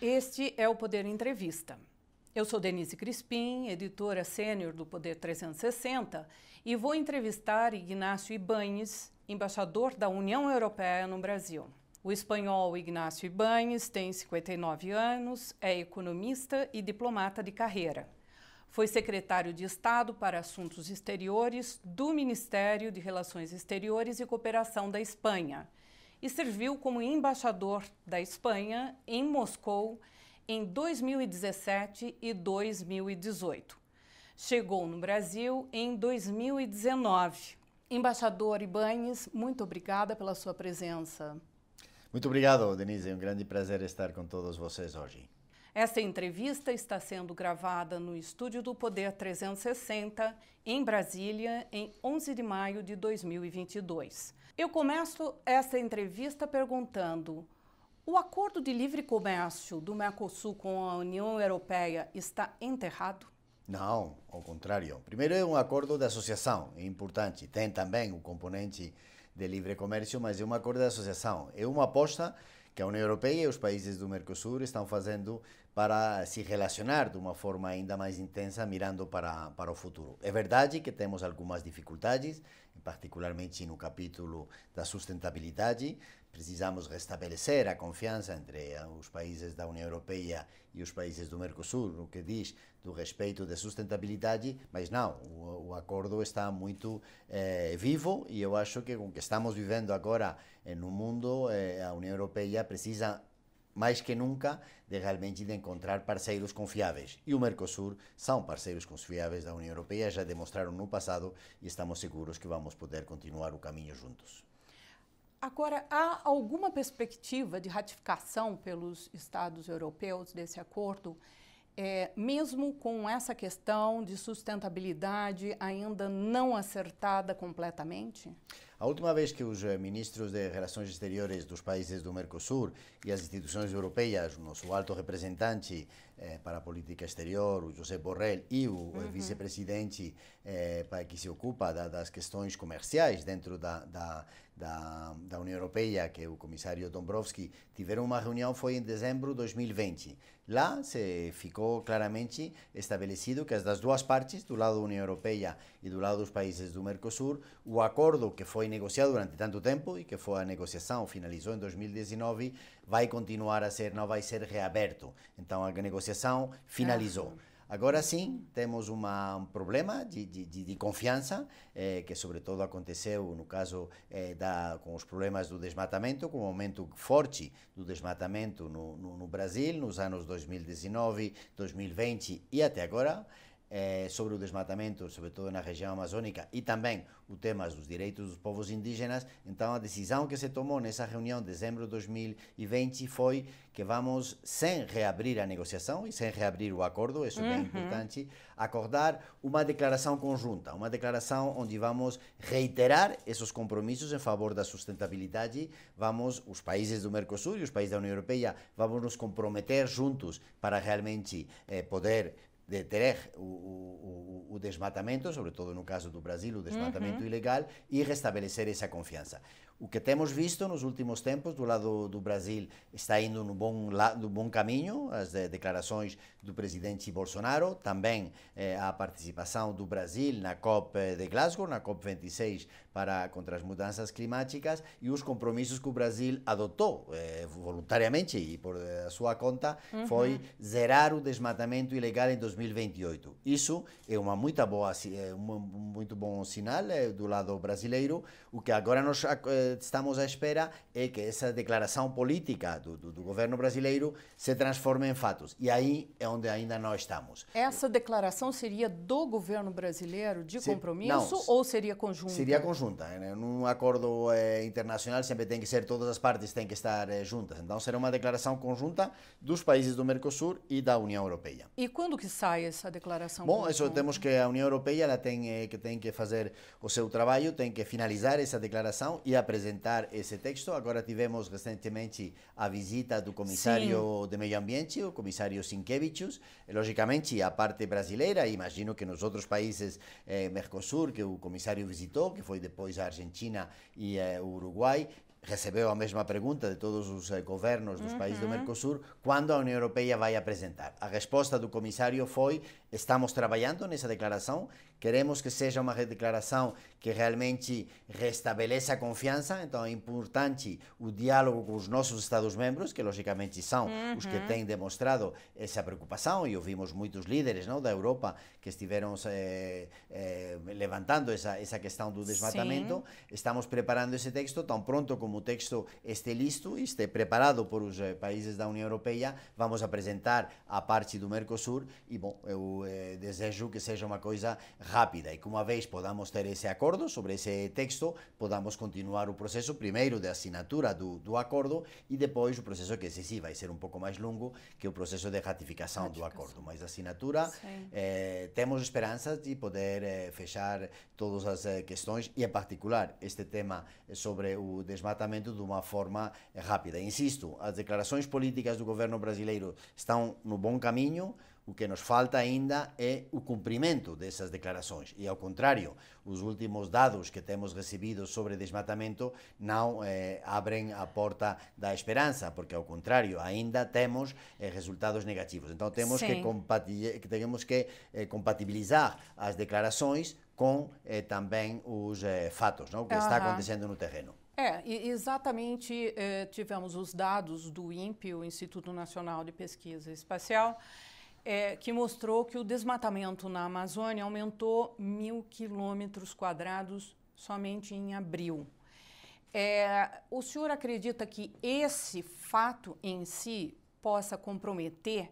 Este é o Poder Entrevista. Eu sou Denise Crispim, editora sênior do Poder 360, e vou entrevistar Ignácio Ibanes, embaixador da União Europeia no Brasil. O espanhol Ignácio Ibanes tem 59 anos, é economista e diplomata de carreira. Foi secretário de Estado para Assuntos Exteriores do Ministério de Relações Exteriores e Cooperação da Espanha e serviu como embaixador da Espanha em Moscou em 2017 e 2018. Chegou no Brasil em 2019. Embaixador Ibanes, muito obrigada pela sua presença. Muito obrigado, Denise. É um grande prazer estar com todos vocês hoje. Esta entrevista está sendo gravada no Estúdio do Poder 360, em Brasília, em 11 de maio de 2022. Eu começo essa entrevista perguntando: o acordo de livre comércio do Mercosul com a União Europeia está enterrado? Não, ao contrário. Primeiro é um acordo de associação, é importante. Tem também o componente de livre comércio, mas é um acordo de associação. É uma aposta que a União Europeia e os países do Mercosul estão fazendo para se relacionar de uma forma ainda mais intensa, mirando para, para o futuro. É verdade que temos algumas dificuldades, particularmente no capítulo da sustentabilidade. Precisamos restabelecer a confiança entre os países da União Europeia e os países do Mercosul, no que diz do respeito da sustentabilidade, mas não, o, o acordo está muito eh, vivo e eu acho que com o que estamos vivendo agora eh, no mundo, eh, a União Europeia precisa mais que nunca de realmente de encontrar parceiros confiáveis. E o Mercosul são parceiros confiáveis da União Europeia, já demonstraram no passado e estamos seguros que vamos poder continuar o caminho juntos. Agora, há alguma perspectiva de ratificação pelos Estados europeus desse acordo, é, mesmo com essa questão de sustentabilidade ainda não acertada completamente? A última vez que os eh, ministros de Relações Exteriores dos países do Mercosul e as instituições europeias, o nosso alto representante eh, para a política exterior, o José Borrell, e o uhum. vice-presidente eh, que se ocupa da, das questões comerciais dentro da, da, da, da União Europeia, que é o comissário Dombrovski, tiveram uma reunião, foi em dezembro de 2020. Lá se ficou claramente estabelecido que as duas partes, do lado da União Europeia e do lado dos países do Mercosul, o acordo que foi negociado durante tanto tempo e que foi a negociação finalizou em 2019, vai continuar a ser, não vai ser reaberto. Então a negociação finalizou. Agora sim, temos uma, um problema de, de, de confiança, eh, que sobretudo aconteceu no caso eh, da, com os problemas do desmatamento, com o aumento forte do desmatamento no, no, no Brasil, nos anos 2019, 2020 e até agora eh, sobre o desmatamento, sobretudo na região amazônica, e também o tema dos direitos dos povos indígenas. Então, a decisão que se tomou nessa reunião de dezembro de 2020 foi que vamos, sem reabrir a negociação e sem reabrir o acordo, isso uhum. é importante, acordar uma declaração conjunta, uma declaração onde vamos reiterar esses compromissos em favor da sustentabilidade. Vamos, os países do Mercosul e os países da União Europeia, vamos nos comprometer juntos para realmente eh, poder deter o, o, o, desmatamento, sobretudo no caso do Brasil, o desmatamento uhum. ilegal, e restabelecer essa confiança. O que temos visto nos últimos tempos do lado do Brasil está indo no bom, no bom caminho, as declarações do presidente Bolsonaro, também eh, a participação do Brasil na COP de Glasgow, na COP 26 para contra as mudanças climáticas e os compromissos que o Brasil adotou eh, voluntariamente e por a sua conta uhum. foi zerar o desmatamento ilegal em 2028. Isso é uma muito boa, é um muito bom sinal eh, do lado brasileiro. O que agora nós eh, estamos à espera é que essa declaração política do, do, do, governo brasileiro se transforme em fatos. E aí é onde ainda não estamos. Essa declaração seria do governo brasileiro de se, compromisso não, ou seria conjunta? Seria conjunta. Né? Num acordo eh, internacional sempre tem que ser, todas as partes têm que estar eh, juntas. Então será uma declaração conjunta dos países do Mercosul e da União Europeia. E quando que sai essa declaração Bom, conjunta? isso temos que a União Europeia ela tem, eh, que, tem que fazer o seu trabalho, tem que finalizar essa declaração e apresentar esse texto. Agora tivemos recentemente a visita do comissário Sim. de Meio Ambiente, o comissário Sinkevichus. Logicamente, a parte brasileira, imagino que nos outros países eh, Mercosul, que o comissário visitou, que foi depois a Argentina e eh, o Uruguai, recebeu a mesma pergunta de todos os eh, governos dos uhum. países do Mercosul, quando a União Europeia vai apresentar. A resposta do comissário foi: estamos trabalhando nessa declaração, queremos que seja uma declaração que realmente restabeleça a confiança, então é importante o diálogo com os nossos Estados-membros, que logicamente são uhum. os que têm demonstrado essa preocupação, e ouvimos muitos líderes não, da Europa que estiveram eh, eh, levantando essa, essa questão do desmatamento. Sim. Estamos preparando esse texto, tão pronto como o texto este listo, este preparado por os eh, países da União Europeia, vamos apresentar a parte do Mercosul e, bom, eu eh, desejo que seja uma coisa rápida e que uma vez podamos ter esse acordo sobre esse texto, podamos continuar o processo, primeiro de assinatura do, do acordo e depois o processo que esse sim vai ser um pouco mais longo que o processo de ratificação, ratificação. do acordo. Mas assinatura, eh, temos esperanças de poder eh, fechar todas as eh, questões e, em particular, este tema sobre o desmatamento de uma forma rápida. Insisto, as declarações políticas do governo brasileiro estão no bom caminho. O que nos falta ainda é o cumprimento dessas declarações. E, ao contrário, os últimos dados que temos recebido sobre desmatamento não eh, abrem a porta da esperança, porque, ao contrário, ainda temos eh, resultados negativos. Então, temos Sim. que, temos que eh, compatibilizar as declarações com eh, também os eh, fatos, não? o que uhum. está acontecendo no terreno. É, exatamente eh, tivemos os dados do INPE, o Instituto Nacional de Pesquisa Espacial, é, que mostrou que o desmatamento na Amazônia aumentou mil quilômetros quadrados somente em abril. É, o senhor acredita que esse fato em si possa comprometer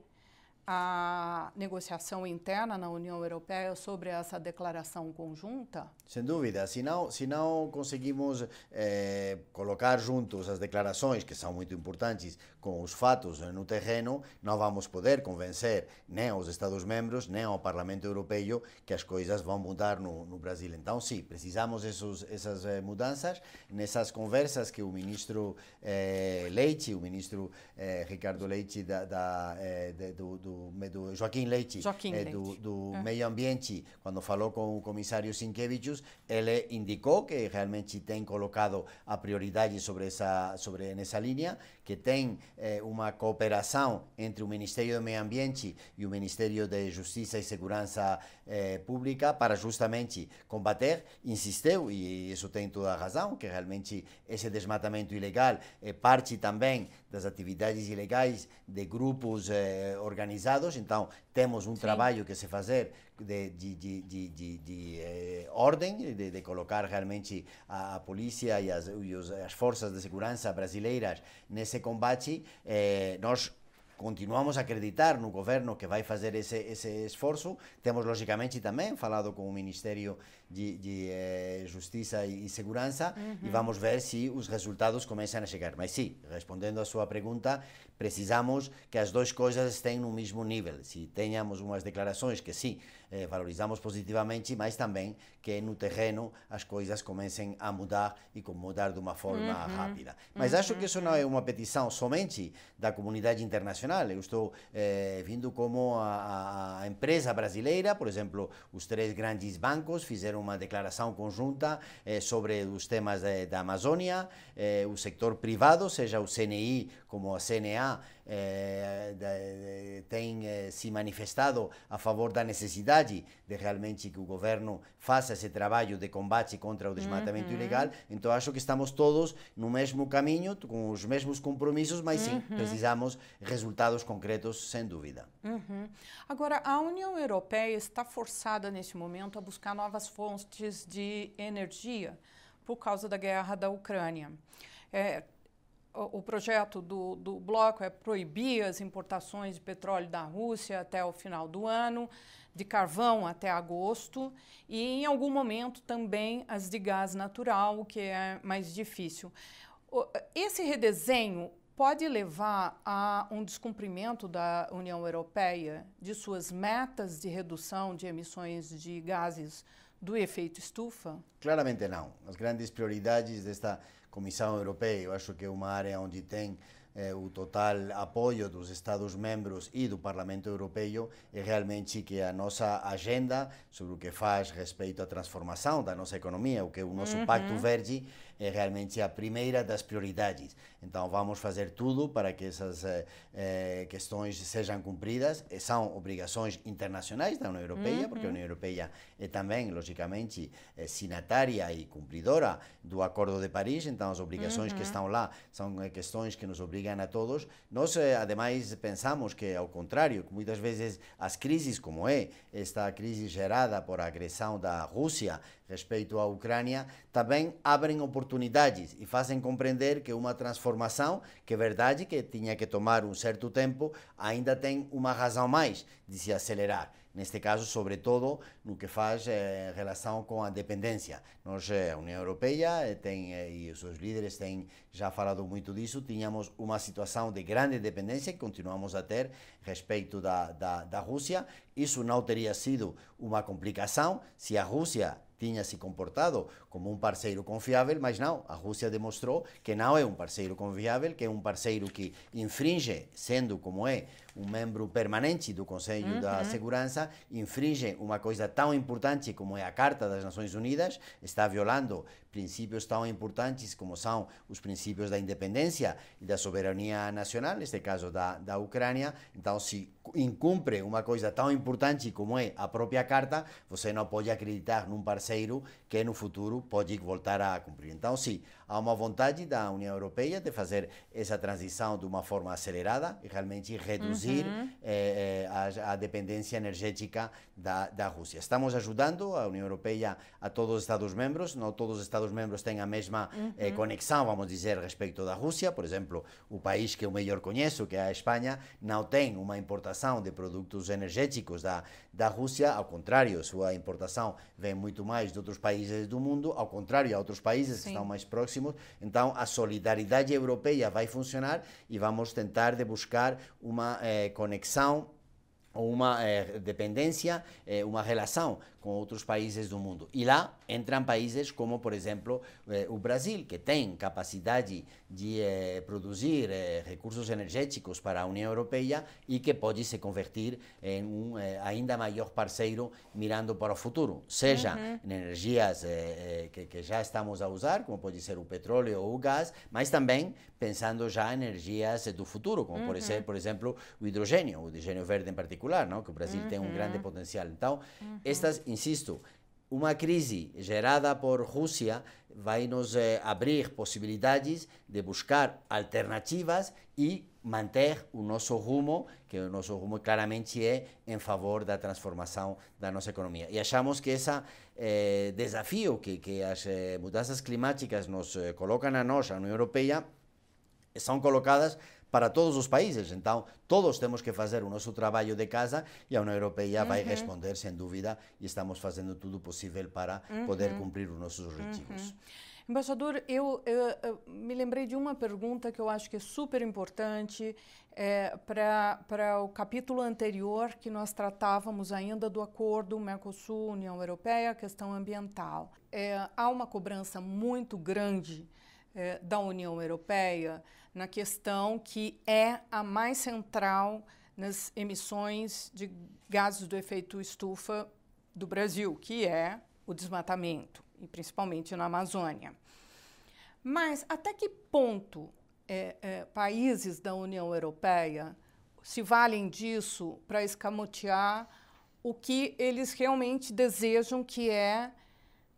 a negociação interna na União Europeia sobre essa declaração conjunta? Sem dúvida. Se não, se não conseguimos eh, colocar juntos as declarações, que são muito importantes, com os fatos no terreno, não vamos poder convencer nem os Estados-membros, nem ao Parlamento Europeu que as coisas vão mudar no, no Brasil. Então, sim, precisamos esses, essas eh, mudanças. Nessas conversas que o ministro eh, Leite, o ministro Ricardo Leite, da, da de, do, do do, Joaquim Leite, Joaquim eh, do, do é. Meio Ambiente, quando falou com o comissário Sinkevicius, ele indicou que realmente tem colocado a prioridade sobre essa, sobre nessa linha, que tem eh, uma cooperação entre o Ministério do Meio Ambiente e o Ministério de Justiça e Segurança eh, Pública para justamente combater, insistiu, e isso tem toda a razão, que realmente esse desmatamento ilegal é parte também das atividades ilegais de grupos eh, organizados, então temos um Sim. trabalho que se fazer de, de, de, de, de eh, ordem, de, de, colocar realmente a, a polícia e as, e os, as forças de segurança brasileiras nesse combate. Eh, nós continuamos a acreditar no governo que vai fazer esse, esse esforço. Temos, logicamente, também falado com o Ministério de, de eh, Justiça e, Segurança uhum. e vamos ver se os resultados começam a chegar. Mas sim, respondendo à sua pergunta, precisamos que as duas coisas estejam no mesmo nível. Se tenhamos umas declarações que sim, eh, valorizamos positivamente, mas também que no terreno as coisas comecem a mudar e com mudar de uma forma uhum. rápida. Mas uhum. acho que isso não é uma petição somente da comunidade internacional. Eu estou eh, vindo como a, a empresa brasileira, por exemplo, os três grandes bancos fizeram uma declaração conjunta eh, sobre os temas da Amazônia, eh, o setor privado, seja o CNI como a CNA, eh, de, tem eh, se manifestado a favor da necessidade de realmente que o governo faça esse trabalho de combate contra o desmatamento uhum. ilegal. Então acho que estamos todos no mesmo caminho, com os mesmos compromissos, mas sim, uhum. precisamos resultados concretos, sem dúvida. Uhum. Agora, a União Europeia está forçada nesse momento a buscar novas fontes de energia por causa da guerra da Ucrânia. É, o projeto do, do bloco é proibir as importações de petróleo da Rússia até o final do ano, de carvão até agosto e, em algum momento, também as de gás natural, o que é mais difícil. Esse redesenho pode levar a um descumprimento da União Europeia de suas metas de redução de emissões de gases do efeito estufa? Claramente não. As grandes prioridades desta Comissão Europeia, eu acho que é uma área onde tem eh, o total apoio dos Estados-membros e do Parlamento Europeu e realmente que a nossa agenda sobre o que faz respeito à transformação da nossa economia, o que é o nosso uhum. Pacto Verde, é realmente a primeira das prioridades. Então vamos fazer tudo para que essas eh, eh, questões sejam cumpridas. E são obrigações internacionais da União Europeia, uhum. porque a União Europeia é também, logicamente, é sinatária e cumpridora do Acordo de Paris. Então as obrigações uhum. que estão lá são questões que nos obrigam a todos. Nós, eh, ademais, pensamos que, ao contrário, que muitas vezes as crises, como é esta crise gerada por a agressão da Rússia respeito à Ucrânia, também abrem oportunidades e fazem compreender que uma transformação, que é verdade que tinha que tomar um certo tempo, ainda tem uma razão mais de se acelerar. Neste caso, sobretudo, no que faz eh, relação com a dependência. Nós, eh, a União Europeia eh, tem, eh, e os seus líderes têm já falado muito disso, tínhamos uma situação de grande dependência que continuamos a ter respeito da, da, da Rússia. Isso não teria sido uma complicação se a Rússia tinha se comportado como um parceiro confiável, mas não, a Rússia demonstrou que não é um parceiro confiável, que é um parceiro que infringe, sendo como é um membro permanente do Conselho uhum. da Segurança, infringe uma coisa tão importante como é a Carta das Nações Unidas, está violando princípios tão importantes como são os princípios da independência e da soberania nacional, neste caso da, da Ucrânia. Então, se incumpre uma coisa tão importante como é a própria Carta, você não pode acreditar num parceiro que no futuro pode voltar a cumprir. Então, sim, há uma vontade da União Europeia de fazer essa transição de uma forma acelerada e realmente reduzir uhum. eh, a, a, dependência energética da, da Rússia. Estamos ajudando a União Europeia a todos os Estados-membros, não todos os Estados-membros têm a mesma uhum. eh, conexão, vamos dizer, respeito da Rússia. Por exemplo, o país que eu melhor conheço, que é a Espanha, não tem uma importação de produtos energéticos da, da Rússia, ao contrário, sua importação vem muito mais de outros países do mundo, ao contrário, a outros países Sim. que estão mais próximos. Então, a solidariedade europeia vai funcionar e vamos tentar de buscar uma eh, conexão uma eh, dependência, eh, uma relação com outros países do mundo. E lá entram países como, por exemplo, eh, o Brasil, que tem capacidade de eh, produzir eh, recursos energéticos para a União Europeia e que pode se convertir em um eh, ainda maior parceiro mirando para o futuro, seja uhum. em energias eh, eh, que, que, já estamos a usar, como pode ser o petróleo ou o gás, mas também pensando já em energias do futuro, como uhum. pode ser, por exemplo, o hidrogênio, o hidrogênio verde em particular, não? que o Brasil uhum. tem um grande potencial. Então, uhum. estas insisto, uma crise gerada por Rússia vai nos eh, abrir possibilidades de buscar alternativas e manter o nosso rumo, que o nosso rumo claramente é em favor da transformação da nossa economia. E achamos que esse eh, desafio que, que as eh, mudanças climáticas nos eh, colocam a nós, a União Europeia, são colocadas para todos os países. Então, todos temos que fazer o nosso trabalho de casa e a União Europeia uhum. vai responder, sem dúvida, e estamos fazendo tudo possível para uhum. poder cumprir os nossos objetivos. Uhum. Embaixador, eu, eu, eu, me lembrei de uma pergunta que eu acho que é super importante é, para o capítulo anterior, que nós tratávamos ainda do acordo Mercosul-União Europeia, questão ambiental. É, há uma cobrança muito grande é, da União Europeia na questão que é a mais central nas emissões de gases do efeito estufa do Brasil, que é o desmatamento, e principalmente na Amazônia. Mas até que ponto é, é, países da União Europeia se valem disso para escamotear o que eles realmente desejam, que é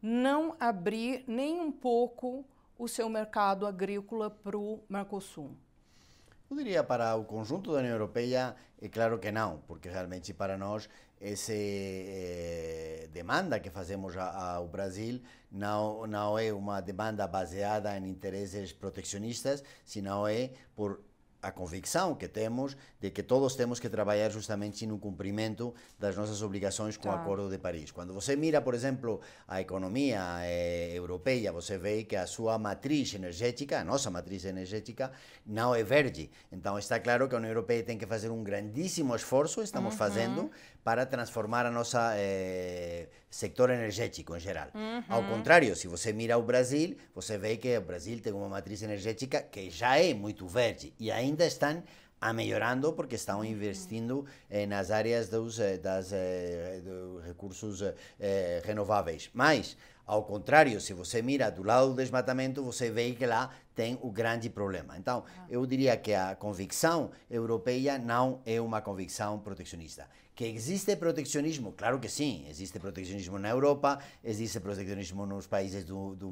não abrir nem um pouco o seu mercado agrícola para o Mercosul? Eu diria para o conjunto da União Europeia, é claro que não, porque realmente para nós essa eh, demanda que fazemos ao Brasil não, não é uma demanda baseada em interesses protecionistas, sino é por a convicção que temos de que todos temos que trabalhar justamente no cumprimento das nossas obrigações com tá. o Acordo de Paris. Quando você mira, por exemplo, a economia eh, europeia, você vê que a sua matriz energética, a nossa matriz energética, não é verde. Então está claro que a União Europeia tem que fazer um grandíssimo esforço, estamos uhum. fazendo, para transformar a nossa eh, sector energético em geral. Uhum. Ao contrário, se você mira o Brasil, você vê que o Brasil tem uma matriz energética que já é muito verde e ainda estão a melhorando porque estão investindo eh, nas áreas dos, eh, das, eh, dos recursos eh, renováveis. Mas, ao contrário, se você mira do lado do desmatamento, você vê que lá tem o grande problema. Então, eu diria que a convicção europeia não é uma convicção protecionista. Que existe protecionismo? Claro que sim. Existe protecionismo na Europa, existe protecionismo nos países do, do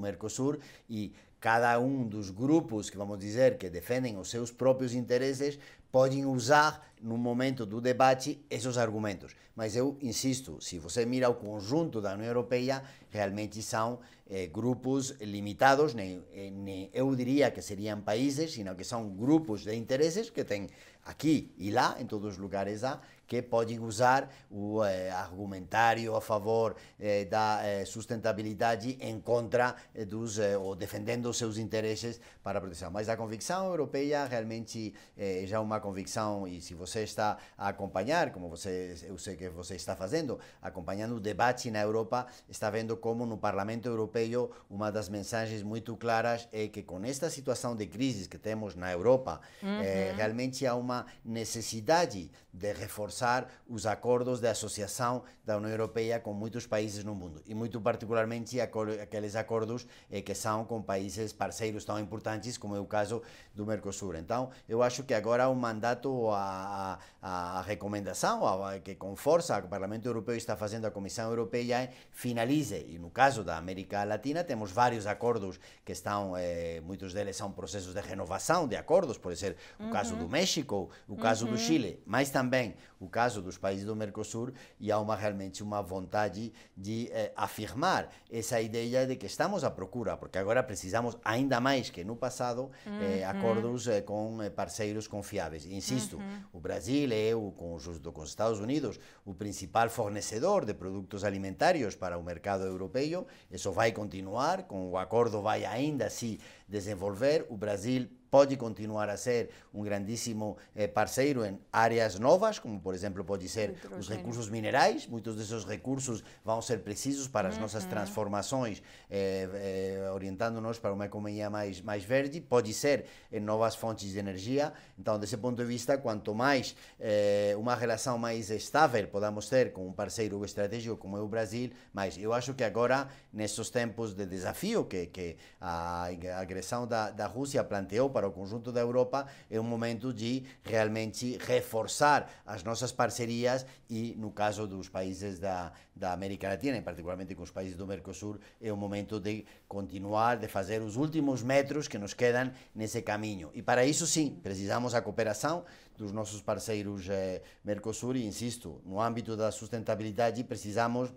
e cada um dos grupos que vamos dizer que defendem os seus próprios interesses podem usar no momento do debate esses argumentos. Mas eu insisto, se você mira o conjunto da União Europeia, realmente são eh, grupos limitados, nem, eh, nem, eu diria que seriam países, sino que são grupos de interesses que têm aqui e lá, em todos os lugares há, que podem usar o eh, argumentário a favor eh, da eh, sustentabilidade em contra eh, dos, eh, ou defendendo os seus interesses para a proteção. Mas a convicção europeia realmente é já uma convicção, e se você está a acompanhar, como você, eu sei que você está fazendo, acompanhando o debate na Europa, está vendo como no Parlamento Europeu uma das mensagens muito claras é que com esta situação de crise que temos na Europa, uhum. realmente há uma necessidade de reforçar os acordos de associação da União Europeia com muitos países no mundo e muito particularmente aqueles acordos eh, que são com países parceiros tão importantes como é o caso do Mercosul. Então, eu acho que agora o mandato, a, a, recomendação a, que com força o Parlamento Europeu está fazendo a Comissão Europeia finalize. E no caso da América Latina temos vários acordos que estão, eh, muitos deles são processos de renovação de acordos, pode ser o uhum. caso do México, o caso uhum. do Chile, mas também o caso dos países do Mercosul e há uma, realmente uma vontade de eh, afirmar essa ideia de que estamos à procura, porque agora precisamos ainda mais que no passado uhum. eh, acordos eh, com eh, parceiros confiáveis. Insisto, uhum. o Brasil é, o, com, os, com os Estados Unidos, o principal fornecedor de produtos alimentários para o mercado europeu. Isso vai continuar, com o acordo vai ainda se desenvolver. O Brasil pode continuar a ser um grandíssimo eh, parceiro em áreas novas, como por exemplo pode ser os recursos minerais. Muitos desses recursos vão ser precisos para as nossas transformações, eh, eh, orientando-nos para uma economia mais, mais verde. Pode ser em novas fontes de energia. Então, desse ponto de vista, quanto mais eh, uma relação mais estável podamos ter com um parceiro estratégico como é o Brasil, mais eu acho que agora, nesses tempos de desafio que, que a agressão da, da Rússia planteou para para o conjunto da Europa, é um momento de realmente reforçar as nossas parcerias e, no caso dos países da, da América Latina, e particularmente com os países do Mercosul, é um momento de continuar, de fazer os últimos metros que nos quedam nesse caminho. E para isso, sim, precisamos a cooperação dos nossos parceiros eh, Mercosul e, insisto, no âmbito da sustentabilidade, precisamos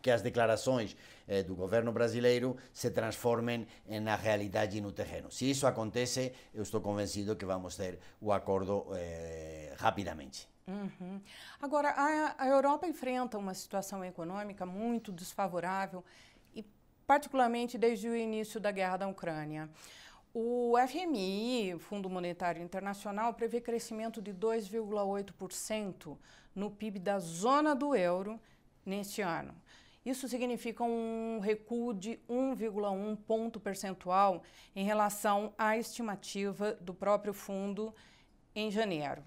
que as declarações eh, do governo brasileiro se transformem na realidade no terreno. Se isso acontece, eu estou convencido que vamos ter o acordo eh, rapidamente. Uhum. Agora, a, a Europa enfrenta uma situação econômica muito desfavorável, e particularmente desde o início da guerra da Ucrânia. O FMI, Fundo Monetário Internacional, prevê crescimento de 2,8% no PIB da zona do euro neste ano. Isso significa um recuo de 1,1 ponto percentual em relação à estimativa do próprio fundo em janeiro.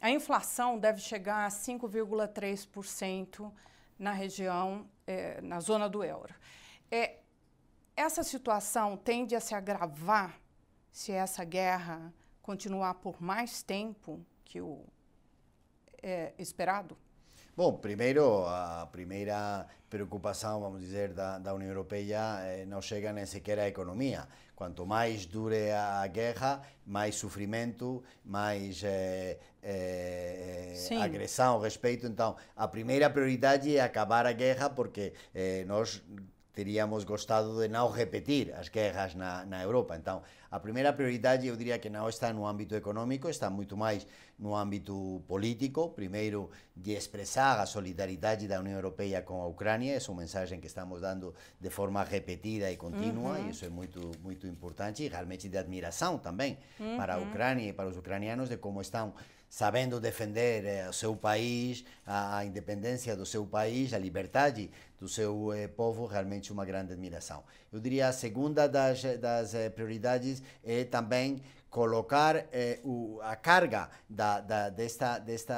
A inflação deve chegar a 5,3% na região, é, na zona do euro. É, essa situação tende a se agravar se essa guerra continuar por mais tempo que o é, esperado? Bom, primeiro, a primeira preocupação, vamos dizer, da, da União Europeia eh, não chega nem sequer à economia. Quanto mais dure a guerra, mais sofrimento, mais eh, eh, agressão, respeito. Então, a primeira prioridade é acabar a guerra, porque eh, nós teríamos gostado de não repetir as guerras na, na Europa. Então, a primeira prioridade eu diria que não está no âmbito econômico, está muito mais no âmbito político. Primeiro, de expressar a solidariedade da União Europeia com a Ucrânia, essa é uma mensagem que estamos dando de forma repetida e contínua, uhum. e isso é muito, muito importante, e realmente de admiração também uhum. para a Ucrânia e para os ucranianos de como estão sabendo defender eh, o seu país, a, a, independência do seu país, a liberdade do seu eh, povo, realmente uma grande admiração. Eu diria a segunda das, das eh, prioridades é também colocar eh, o, a carga da, da, desta, desta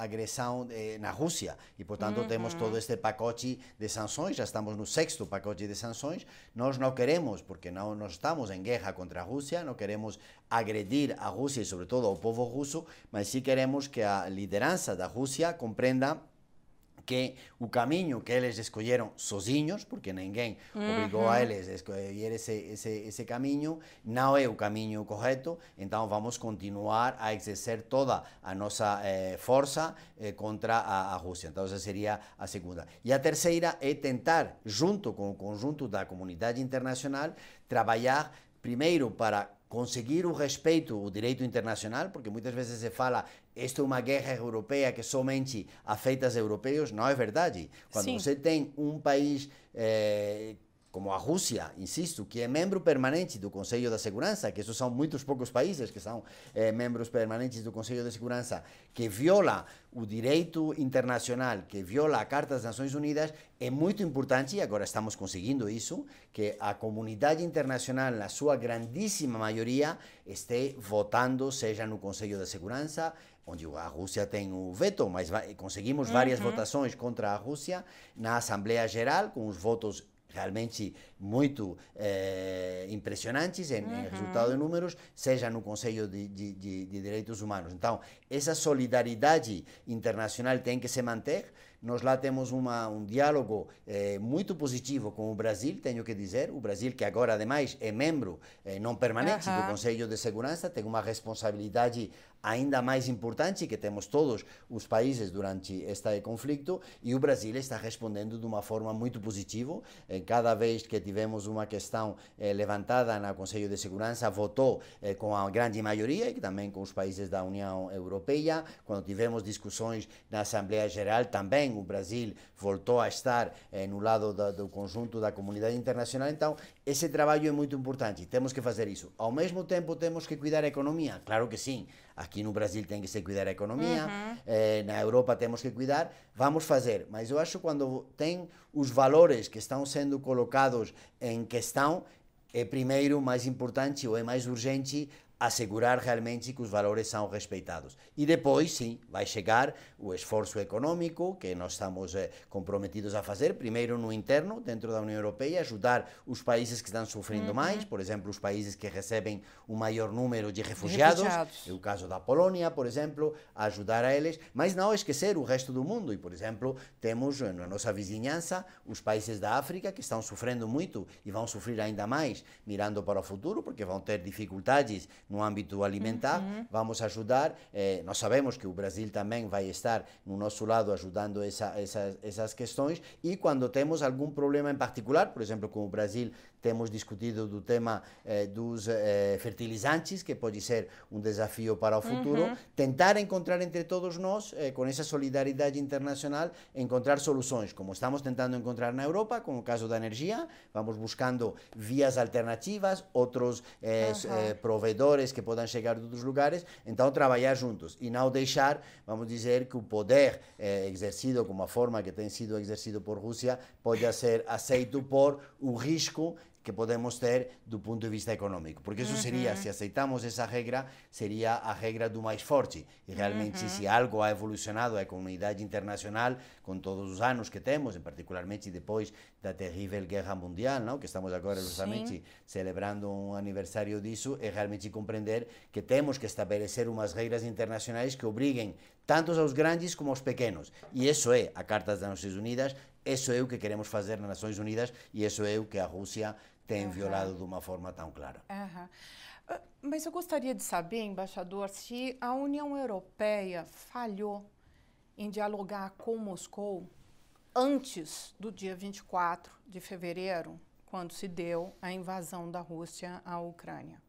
agressão eh, na Rússia. E, portanto, uhum. temos todo este pacote de sanções, já estamos no sexto pacote de sanções. Nós não queremos, porque não, não estamos em guerra contra a Rússia, não queremos agredir a Rússia e, sobretudo, ao povo russo, mas sim queremos que a liderança da Rússia compreenda que o caminho que eles escolheram sozinhos, porque ninguém uhum. obrigou a eles a escolher esse, esse, esse caminho, não é o caminho correto, então vamos continuar a exercer toda a nossa eh, força eh, contra a, a, Rússia. Então essa seria a segunda. E a terceira é tentar, junto com o conjunto da comunidade internacional, trabalhar primeiro para conseguir o respeito, o direito internacional, porque muitas vezes se fala esta é uma guerra europeia que somente afeta os europeus, não é verdade. Quando Sim. você tem um país eh, como a Rússia, insisto, que é membro permanente do Conselho da Segurança, que esses são muitos poucos países que são eh, membros permanentes do Conselho da Segurança, que viola o direito internacional, que viola a Carta das Nações Unidas, é muito importante, e agora estamos conseguindo isso, que a comunidade internacional, na sua grandíssima maioria, esteja votando, seja no Conselho da Segurança, onde a Rússia tem o veto, mas conseguimos várias uhum. votações contra a Rússia na Assembleia Geral, com os votos realmente muito eh, impressionantes em, uhum. em, resultado de números, seja no Conselho de, de, de, de, Direitos Humanos. Então, essa solidariedade internacional tem que se manter. Nós lá temos uma, um diálogo eh, muito positivo com o Brasil, tenho que dizer. O Brasil, que agora, ademais, é membro eh, não permanente uhum. do Conselho de Segurança, tem uma responsabilidade ainda mais importante que temos todos os países durante este conflito e o Brasil está respondendo de uma forma muito positiva. Eh, cada vez que tivemos uma questão eh, levantada no Conselho de Segurança, votou eh, com a grande maioria e também com os países da União Europeia. Quando tivemos discussões na Assembleia Geral, também o Brasil voltou a estar no lado do, conjunto da comunidade internacional. Então, esse trabalho é muito importante. Temos que fazer isso. Ao mesmo tempo, temos que cuidar da economia. Claro que sim. Aqui no Brasil tem que se cuidar da economia, uhum. eh, na Europa temos que cuidar, vamos fazer. Mas eu acho que quando tem os valores que estão sendo colocados em questão, é primeiro mais importante ou é mais urgente assegurar realmente que os valores são respeitados. E depois, sim, vai chegar o esforço econômico que nós estamos eh, comprometidos a fazer, primeiro no interno, dentro da União Europeia, ajudar os países que estão sofrendo uhum. mais, por exemplo, os países que recebem um maior número de refugiados, refugiados. é o caso da Polônia, por exemplo, ajudar a eles, mas não esquecer o resto do mundo. E, por exemplo, temos eh, na nossa vizinhança os países da África que estão sofrendo muito e vão sofrer ainda mais, mirando para o futuro, porque vão ter dificuldades no âmbito alimentar, uhum. vamos ajudar. Eh, nós sabemos que o Brasil também vai estar no nosso lado ajudando essa, essa, essas questões e quando temos algum problema em particular, por exemplo, com o Brasil temos discutido do tema eh, dos eh, fertilizantes, que pode ser um desafio para o futuro, uhum. tentar encontrar entre todos nós, eh, com essa solidariedade internacional, encontrar soluções, como estamos tentando encontrar na Europa, com o caso da energia, vamos buscando vias alternativas, outros uhum. provedores que possam chegar de outros lugares, então trabalhar juntos e não deixar, vamos dizer, que o poder exercido como a forma que tem sido exercido por Rússia pode ser aceito por o risco que podemos ter do ponto de vista econômico. Porque isso seria, se aceitamos essa regra, seria a regra do mais forte. E realmente, se algo ha evolucionado a comunidade internacional, com todos os anos que temos, particularmente depois da terrível guerra mundial, não? que estamos agora justamente Sim. celebrando um aniversário disso, é realmente compreender que temos que estabelecer umas regras internacionais que obriguem tanto aos grandes como aos pequenos. E isso é a Carta das Nações Unidas, isso é o que queremos fazer nas Nações Unidas e isso é o que a Rússia tem uhum. violado de uma forma tão clara. Uhum. Mas eu gostaria de saber, embaixador, se a União Europeia falhou em dialogar com Moscou antes do dia 24 de fevereiro, quando se deu a invasão da Rússia à Ucrânia.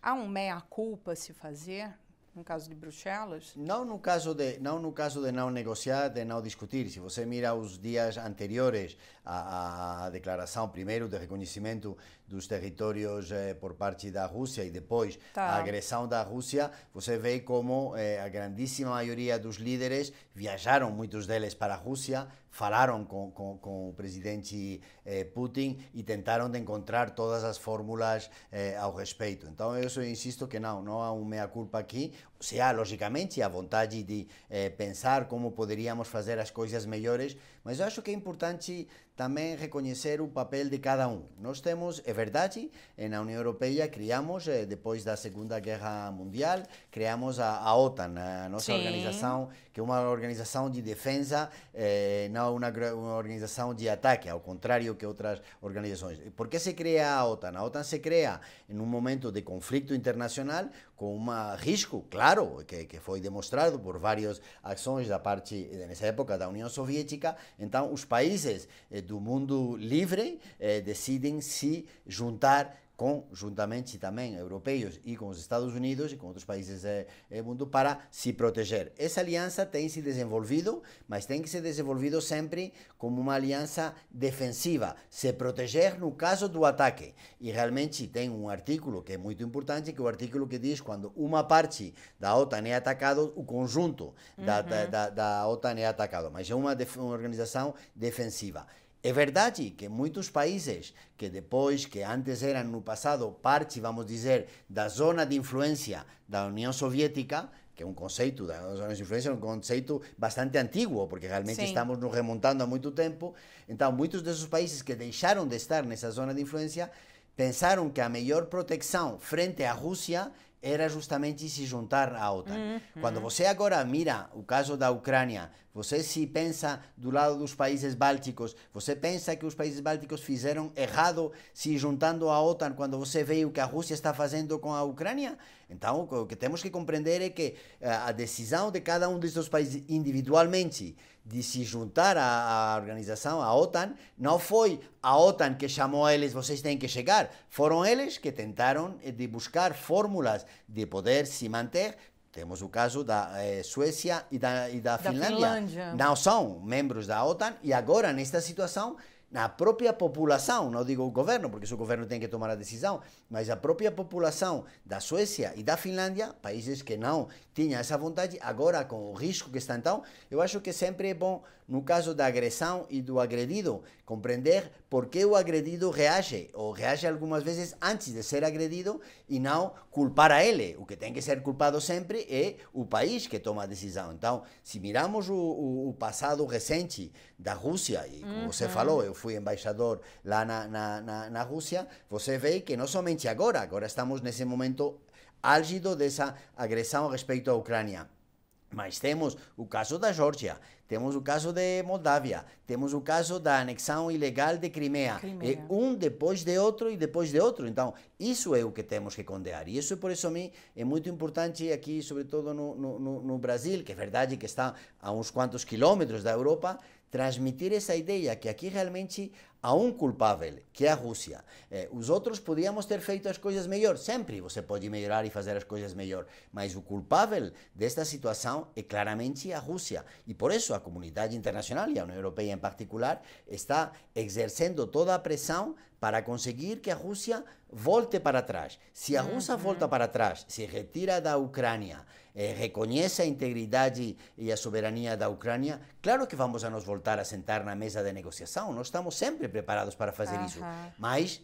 Há um meia-culpa a se fazer no caso de Bruxelas? Não no caso de não no caso de não negociar, de não discutir. Se você mira os dias anteriores à, à declaração, primeiro de reconhecimento dos territórios eh, por parte da Rússia e depois tá. a agressão da Rússia, você vê como eh, a grandíssima maioria dos líderes viajaram, muitos deles para a Rússia, falaram com, o presidente eh, Putin e tentaram de encontrar todas as fórmulas eh, ao respeito. Então, eu só insisto que não, não há uma meia-culpa aqui. Se há, logicamente, a vontade de eh, pensar como poderíamos fazer as coisas melhores, mas eu acho que é importante também reconhecer o papel de cada um. Nós temos, é verdade, na União Europeia criamos, eh, depois da Segunda Guerra Mundial, criamos a, a OTAN, a nossa Sim. organização, que é uma organização de defesa, eh, não uma, uma organização de ataque, ao contrário que outras organizações. Por que se cria a OTAN? A OTAN se cria em um momento de conflito internacional com um risco, claro, que, que foi demonstrado por várias ações da parte, nessa época, da União Soviética. Então, os países eh, do mundo livre eh, decidem se juntar conjuntamente também europeus e com os Estados Unidos e com outros países do eh, mundo para se proteger. Essa aliança tem se desenvolvido, mas tem que ser desenvolvido sempre como uma aliança defensiva, se proteger no caso do ataque. E realmente tem um artigo que é muito importante, que é o artigo que diz quando uma parte da OTAN é atacado, o conjunto da, uhum. da, da, da OTAN é atacado, mas é uma, organização defensiva. É verdade que muitos países que depois, que antes eram no passado parte, vamos dizer, da zona de influência da União Soviética, que é um conceito da zona de influência, um conceito bastante antigo, porque realmente Sim. estamos nos remontando há muito tempo. Então, muitos desses países que deixaram de estar nessa zona de influência pensaram que a melhor proteção frente à Rússia era justamente se juntar à OTAN. Uhum. Quando você agora mira o caso da Ucrânia, você se pensa do lado dos países bálticos, você pensa que os países bálticos fizeram errado se juntando à OTAN quando você vê o que a Rússia está fazendo com a Ucrânia? Então, o que temos que compreender é que eh, a decisão de cada um desses países individualmente de se juntar à, à, organização, à OTAN, não foi a OTAN que chamou eles, vocês têm que chegar. Foram eles que tentaram eh, de buscar fórmulas de poder se manter. Temos o caso da eh, Suécia e da, e da, da Finlândia. Finlândia. Não são membros da OTAN e agora, nesta situação, na própria população, não digo o governo, porque o governo tem que tomar a decisão, mas a própria população da Suécia e da Finlândia, países que não tinham essa vontade, agora com o risco que está então, eu acho que sempre é bom, no caso da agressão e do agredido, compreender por que o agredido reage, ou reage algumas vezes antes de ser agredido e não culpar a ele. O que tem que ser culpado sempre é o país que toma a decisão. Então, se miramos o, o, o passado recente da Rússia, e como uhum. você falou, eu fui embaixador lá na, na, na, na Rússia, você vê que não somente agora, agora estamos nesse momento álgido dessa agressão a respeito à Ucrânia. Mas temos o caso da Geórgia, temos o caso de Moldávia, temos o caso da anexão ilegal de Crimea. Crimea. É um depois de outro e depois de outro. Então, isso é o que temos que condenar. E isso, por isso, a mim, é muito importante aqui, sobretudo no, no, no Brasil, que é verdade que está a uns quantos quilômetros da Europa, transmitir essa ideia que aqui realmente há um culpável, que é a Rússia. Eh, os outros podíamos ter feito as coisas melhor, sempre você pode melhorar e fazer as coisas melhor, mas o culpável desta situação é claramente a Rússia. E por isso a comunidade internacional e a União Europeia em particular está exercendo toda a pressão para conseguir que a Rússia volte para trás. Se a Rússia volta para trás, se retira da Ucrânia, eh, reconhece a integridade e a soberania da Ucrânia, claro que vamos a nos voltar a sentar na mesa de negociação. Nós estamos sempre preparados para fazer isso. Mas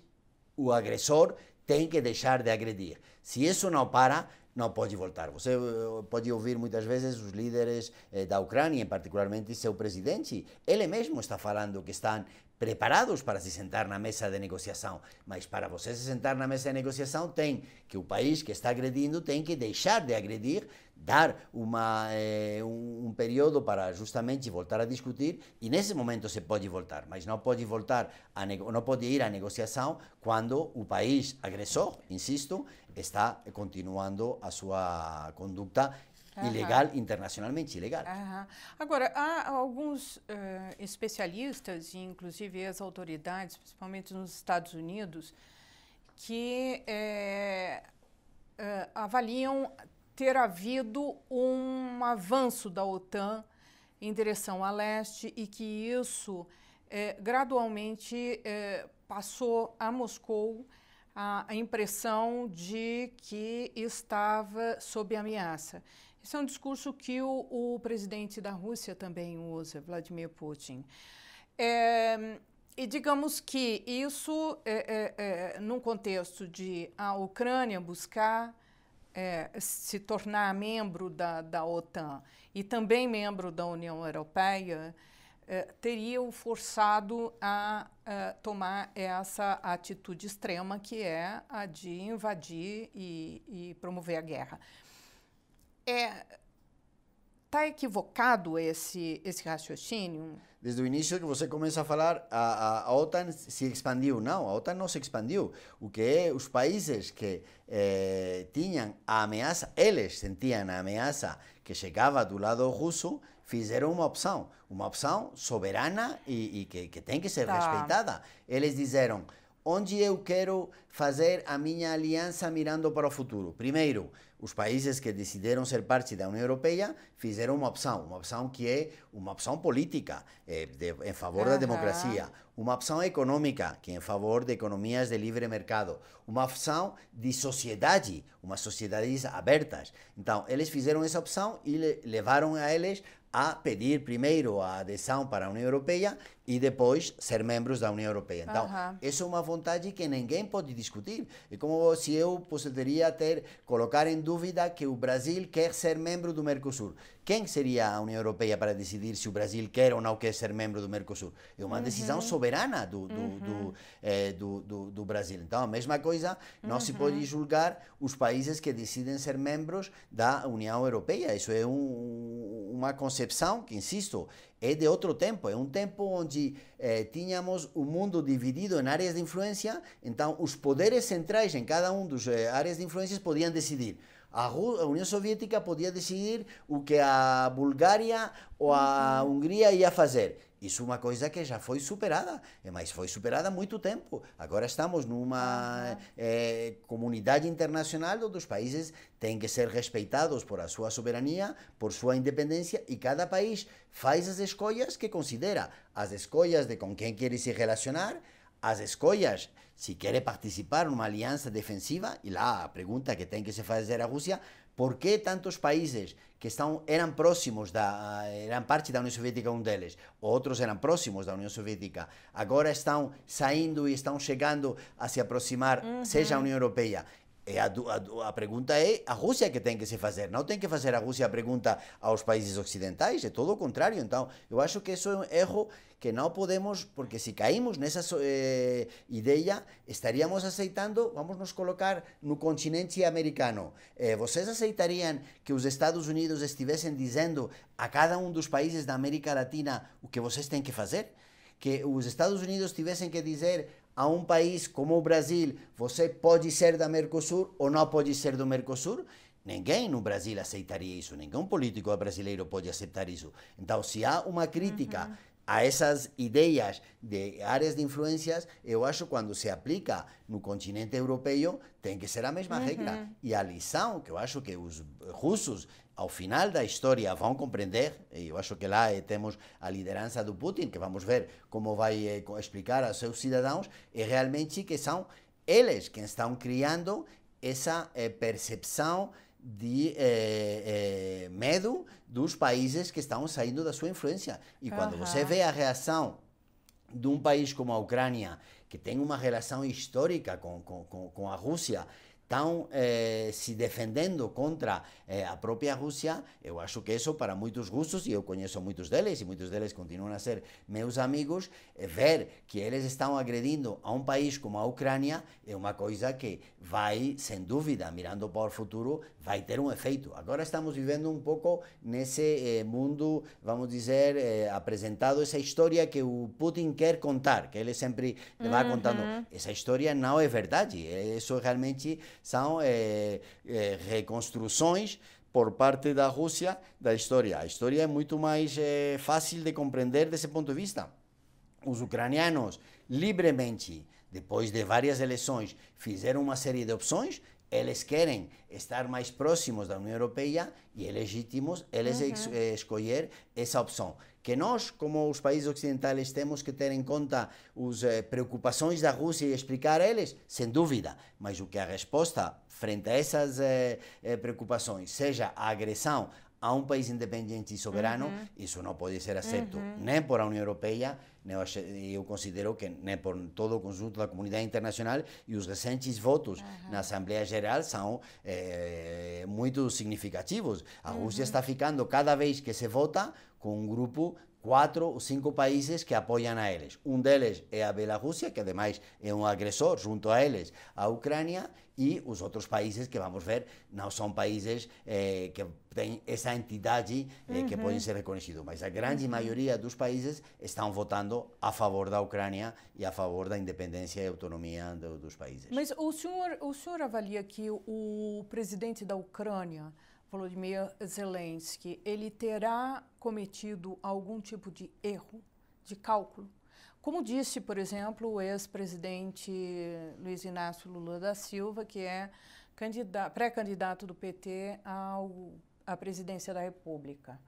o agressor tem que deixar de agredir. Se isso não para, não pode voltar. Você eh, pode ouvir muitas vezes os líderes eh, da Ucrânia, particularmente seu presidente, ele mesmo está falando que estão preparados para se sentar na mesa de negociação. Mas para você se sentar na mesa de negociação, tem que o país que está agredindo tem que deixar de agredir, dar uma, eh, um, um, período para justamente voltar a discutir e nesse momento se pode voltar, mas não pode voltar a não pode ir à negociação quando o país agressor, insisto, está continuando a sua conduta Uhum. Ilegal, internacionalmente ilegal. Uhum. Agora, há alguns uh, especialistas, inclusive as autoridades, principalmente nos Estados Unidos, que uh, avaliam ter havido um avanço da OTAN em direção a leste e que isso gradualmente passou a Moscou a, a, impressão de que estava sob ameaça. Esse é um discurso que o, o presidente da Rússia também usa, Vladimir Putin. É, e digamos que isso, é, é, é num contexto de a Ucrânia buscar é, se tornar membro da, da OTAN e também membro da União Europeia, é, teria o forçado a, a, tomar essa atitude extrema que é a de invadir e, e promover a guerra. É, Está equivocado esse, esse raciocínio? Desde o início que você começa a falar, a, a, a, OTAN se expandiu. Não, a OTAN não se expandiu. O que é os países que eh, tinham a ameaça, eles sentiam a ameaça que chegava do lado russo, fizeram uma opção. Uma opção soberana e, e que, que, tem que ser tá. respeitada. Eles disseram, onde eu quero fazer a minha aliança mirando para o futuro? Primeiro, os países que decidiram ser parte da União Europeia fizeram uma opção, uma opção que é uma opção política eh, de, em favor da democracia, uma opção econômica que é em favor de economias de livre mercado, uma opção de sociedade, umas sociedades abertas. Então, eles fizeram essa opção e levaram a eles a pedir primeiro a adesão para a União Europeia e depois ser membros da União Europeia. Então, uhum. essa é uma vontade que ninguém pode discutir. É como se eu poderia ter colocar em dúvida que o Brasil quer ser membro do Mercosul. Quem seria a União Europeia para decidir se o Brasil quer ou não quer ser membro do Mercosul? É uma uhum. decisão soberana do, do, uhum. do, é, do, do, do, Brasil. Então, a mesma coisa, não se pode uhum. julgar os países que decidem ser membros da União Europeia. Isso é um, uma concepção que, insisto, é de outro tempo. É um tempo onde eh, tínhamos o mundo dividido em áreas de influência, então os poderes centrais em cada um dos eh, áreas de influência podiam decidir. A, a União Soviética podia decidir o que a Bulgária ou a Hungria ia fazer. Isso é uma coisa que já foi superada, mas foi superada há muito tempo. Agora estamos numa é, comunidade internacional onde os países têm que ser respeitados por a sua soberania, por sua independência, e cada país faz as escolhas que considera. As escolhas de com quem quer se relacionar, as escolhas se quer participar numa aliança defensiva, e lá a pergunta que tem que se fazer a Rússia, por que tantos países que estão, eram próximos da eram parte da União Soviética um deles, outros eram próximos da União Soviética, agora estão saindo e estão chegando a se aproximar, uhum. seja a União Europeia. E a, a, a, pergunta é a Rússia que tem que se fazer, não tem que fazer a Rússia a pergunta aos países ocidentais, é todo o contrário. Então, eu acho que isso é um erro que não podemos, porque se caímos nessa eh, ideia, estaríamos aceitando, vamos nos colocar no continente americano. Eh, vocês aceitariam que os Estados Unidos estivessem dizendo a cada um dos países da América Latina o que vocês têm que fazer? Que os Estados Unidos tivessem que dizer a um país como o Brasil, você pode ser da Mercosul ou não pode ser do Mercosul? Ninguém no Brasil aceitaria isso, nenhum político brasileiro pode aceitar isso. Então, se há uma crítica uhum a essas ideias de áreas de influências, eu acho que quando se aplica no continente europeu, tem que ser a mesma uhum. regra. E a lição que eu acho que os russos, ao final da história, vão compreender, e eu acho que lá temos a liderança do Putin, que vamos ver como vai eh, explicar aos seus cidadãos, é realmente que são eles que estão criando essa eh, percepção de eh, eh, medo dos países que estão saindo da sua influência. E quando você vê a reação de um país como a Ucrânia, que tem uma relação histórica com, com, com a Rússia, estão eh, se defendendo contra eh, a própria Rússia, eu acho que isso para muitos russos, e eu conheço muitos deles, e muitos deles continuam a ser meus amigos, eh, ver que eles estão agredindo a um país como a Ucrânia é uma coisa que vai, sem dúvida, mirando para o futuro, vai ter um efeito. Agora estamos vivendo um pouco nesse eh, mundo, vamos dizer, eh, apresentado essa história que o Putin quer contar, que ele sempre uhum. vai contando. Essa história não é verdade, isso realmente são é, é, reconstruções por parte da Rússia da história. A história é muito mais é, fácil de compreender desse ponto de vista. Os ucranianos livremente, depois de várias eleições, fizeram uma série de opções eles querem estar mais próximos da União Europeia e é legítimo eles uhum. escolher essa opção. Que nós, como os países ocidentais, temos que ter em conta as eh, preocupações da Rússia e explicar a eles, sem dúvida. Mas o que a resposta frente a essas eh, eh, preocupações seja a agressão a um país independente e soberano, uhum. isso não pode ser aceito uhum. nem por a União Europeia, nem eu considero que nem por todo o conjunto da comunidade internacional e os recentes votos uhum. na Assembleia Geral são é, muito significativos. A Rússia está ficando cada vez que se vota com um grupo quatro ou cinco países que apoiam a eles. Um deles é a Bielorrússia, que ademais é um agressor junto a eles, a Ucrânia, e os outros países que vamos ver não são países eh, que têm essa entidade eh, uhum. que podem ser reconhecidos, mas a grande maioria dos países estão votando a favor da Ucrânia e a favor da independência e autonomia do, dos países. Mas o senhor, o senhor avalia que o presidente da Ucrânia, Volodymyr Zelensky, ele terá cometido algum tipo de erro de cálculo? Como disse, por exemplo, o ex-presidente Luiz Inácio Lula da Silva, que é pré-candidato do PT ao, à presidência da República.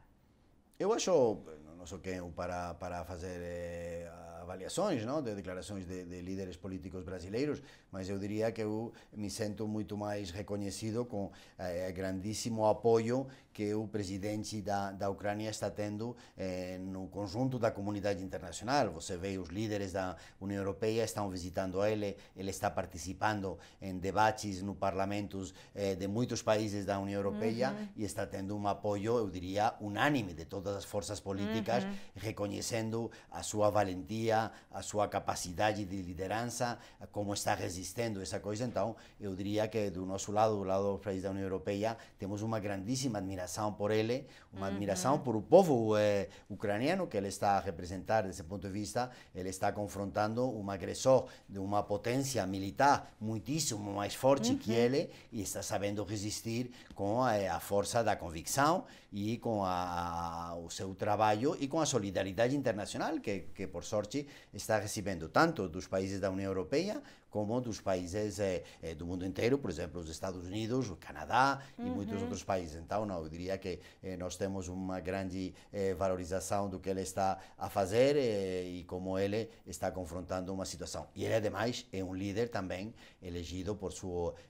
Eu acho, não sou quem para, para fazer eh, avaliações não, de declarações de, de, líderes políticos brasileiros, mas eu diria que eu me sinto muito mais reconhecido com eh, grandíssimo apoio que o presidente da, da Ucrânia está tendo eh, no conjunto da comunidade internacional. Você vê os líderes da União Europeia estão visitando ele, ele está participando em debates no parlamentos eh, de muitos países da União Europeia uhum. e está tendo um apoio, eu diria, unânime de todas as forças políticas, uhum. reconhecendo a sua valentia, a sua capacidade de liderança, como está resistindo essa coisa. Então, eu diria que do nosso lado, do lado dos países da União Europeia, temos uma grandíssima admiração admiração por ele, uma uhum. admiração por o povo eh, ucraniano que ele está a representar desse ponto de vista. Ele está confrontando um agressor de uma potência militar muitíssimo mais forte uhum. que ele e está sabendo resistir com a, a força da convicção e com a, a, o seu trabalho e com a solidariedade internacional que, que, por sorte, está recebendo tanto dos países da União Europeia como dos países eh, eh, do mundo inteiro, por exemplo, os Estados Unidos, o Canadá uhum. e muitos outros países. Então, não, eu diria que eh, nós temos uma grande eh, valorização do que ele está a fazer eh, e como ele está confrontando uma situação. E ele, ademais, é um líder também elegido por,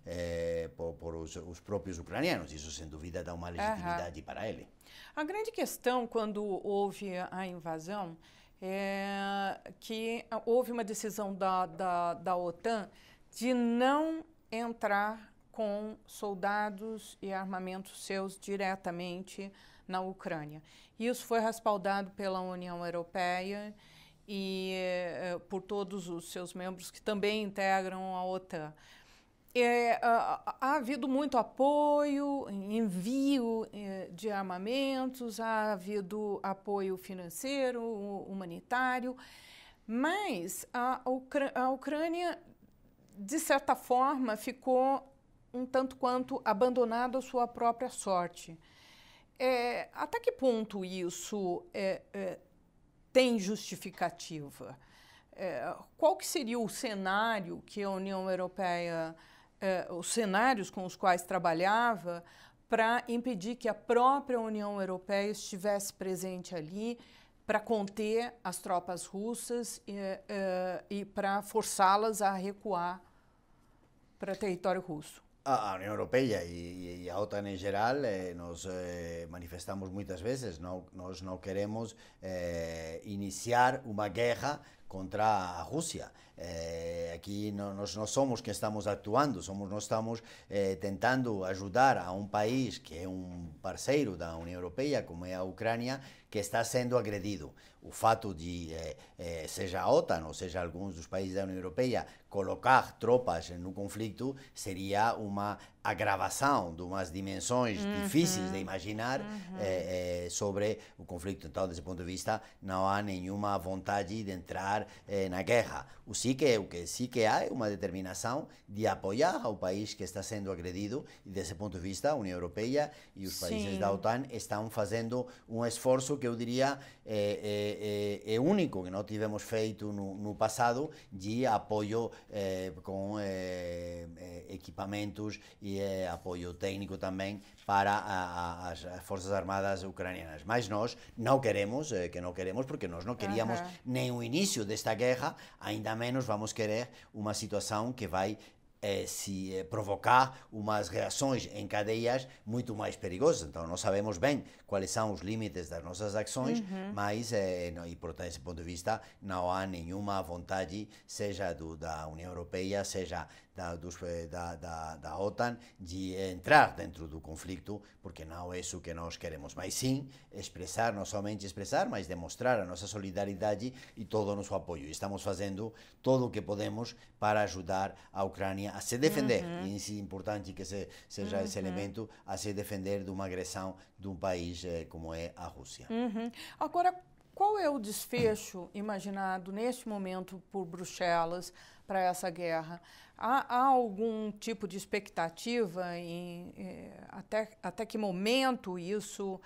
eh, por, por os, os, próprios ucranianos. Isso, sem dúvida, dá uma legitimidade uhum. para ele. A grande questão, quando houve a invasão, é, que houve uma decisão da, da, da OTAN de não entrar com soldados e armamentos seus diretamente na Ucrânia. Isso foi respaldado pela União Europeia e eh, por todos os seus membros que também integram a OTAN. É, há, havido muito apoio, envio é, de armamentos, há havido apoio financeiro, humanitário, mas a, a Ucrânia, de certa forma, ficou um tanto quanto abandonada à sua própria sorte. É, até que ponto isso é, é, tem justificativa? É, qual que seria o cenário que a União Europeia eh, os cenários com os quais trabalhava para impedir que a própria União Europeia estivesse presente ali para conter as tropas russas e, eh, e para forçá-las a recuar para território russo. A União Europeia e, a OTAN em geral, eh, nós eh, manifestamos muitas vezes, não, nós não queremos eh, iniciar uma guerra contra a Rússia. Eh, aquí no, nos, no somos que estamos actuando, somos nós estamos eh, tentando ajudar a um país que é um parceiro da União Europeia, como é a Ucrânia, que está sendo agredido. O fato de, eh, seja a OTAN ou seja alguns dos países da União Europeia, colocar tropas no conflito seria uma agravação de umas dimensões uhum. difíceis de imaginar uhum. eh, sobre o conflito. Então, desse ponto de vista, não há nenhuma vontade de entrar na guerra. O sim que, o que sim que há é uma determinação de apoiar o país que está sendo agredido e desse ponto de vista a União Europeia e os países sim. da OTAN estão fazendo um esforço que eu diria é, é, é único que não tivemos feito no, no passado de apoio eh, com eh, eh, equipamentos e apoio técnico também para a, a, as Forças Armadas ucranianas. Mas nós não queremos, que não queremos porque nós não queríamos nem o início desta guerra, ainda menos vamos querer uma situação que vai eh, se eh, provocar umas reações em cadeias muito mais perigosas. Então, nós sabemos bem quais são os limites das nossas ações, uhum. mas, eh, não, e por esse ponto de vista, não há nenhuma vontade, seja do, da União Europeia, seja da, dos, eh, da, da, da, OTAN, de entrar dentro do conflito, porque não é isso que nós queremos. Mas sim, expressar, não somente expressar, mas demonstrar a nossa solidariedade e todo o nosso apoio. Estamos fazendo todo o que podemos para ajudar a Ucrânia a se defender. Uhum. E é importante que se, seja uhum. esse elemento, a se defender de uma agressão de um país eh, como é a Rússia. Uhum. Agora, qual é o desfecho imaginado neste momento por Bruxelas para essa guerra? Há, há, algum tipo de expectativa em eh, até, até que momento isso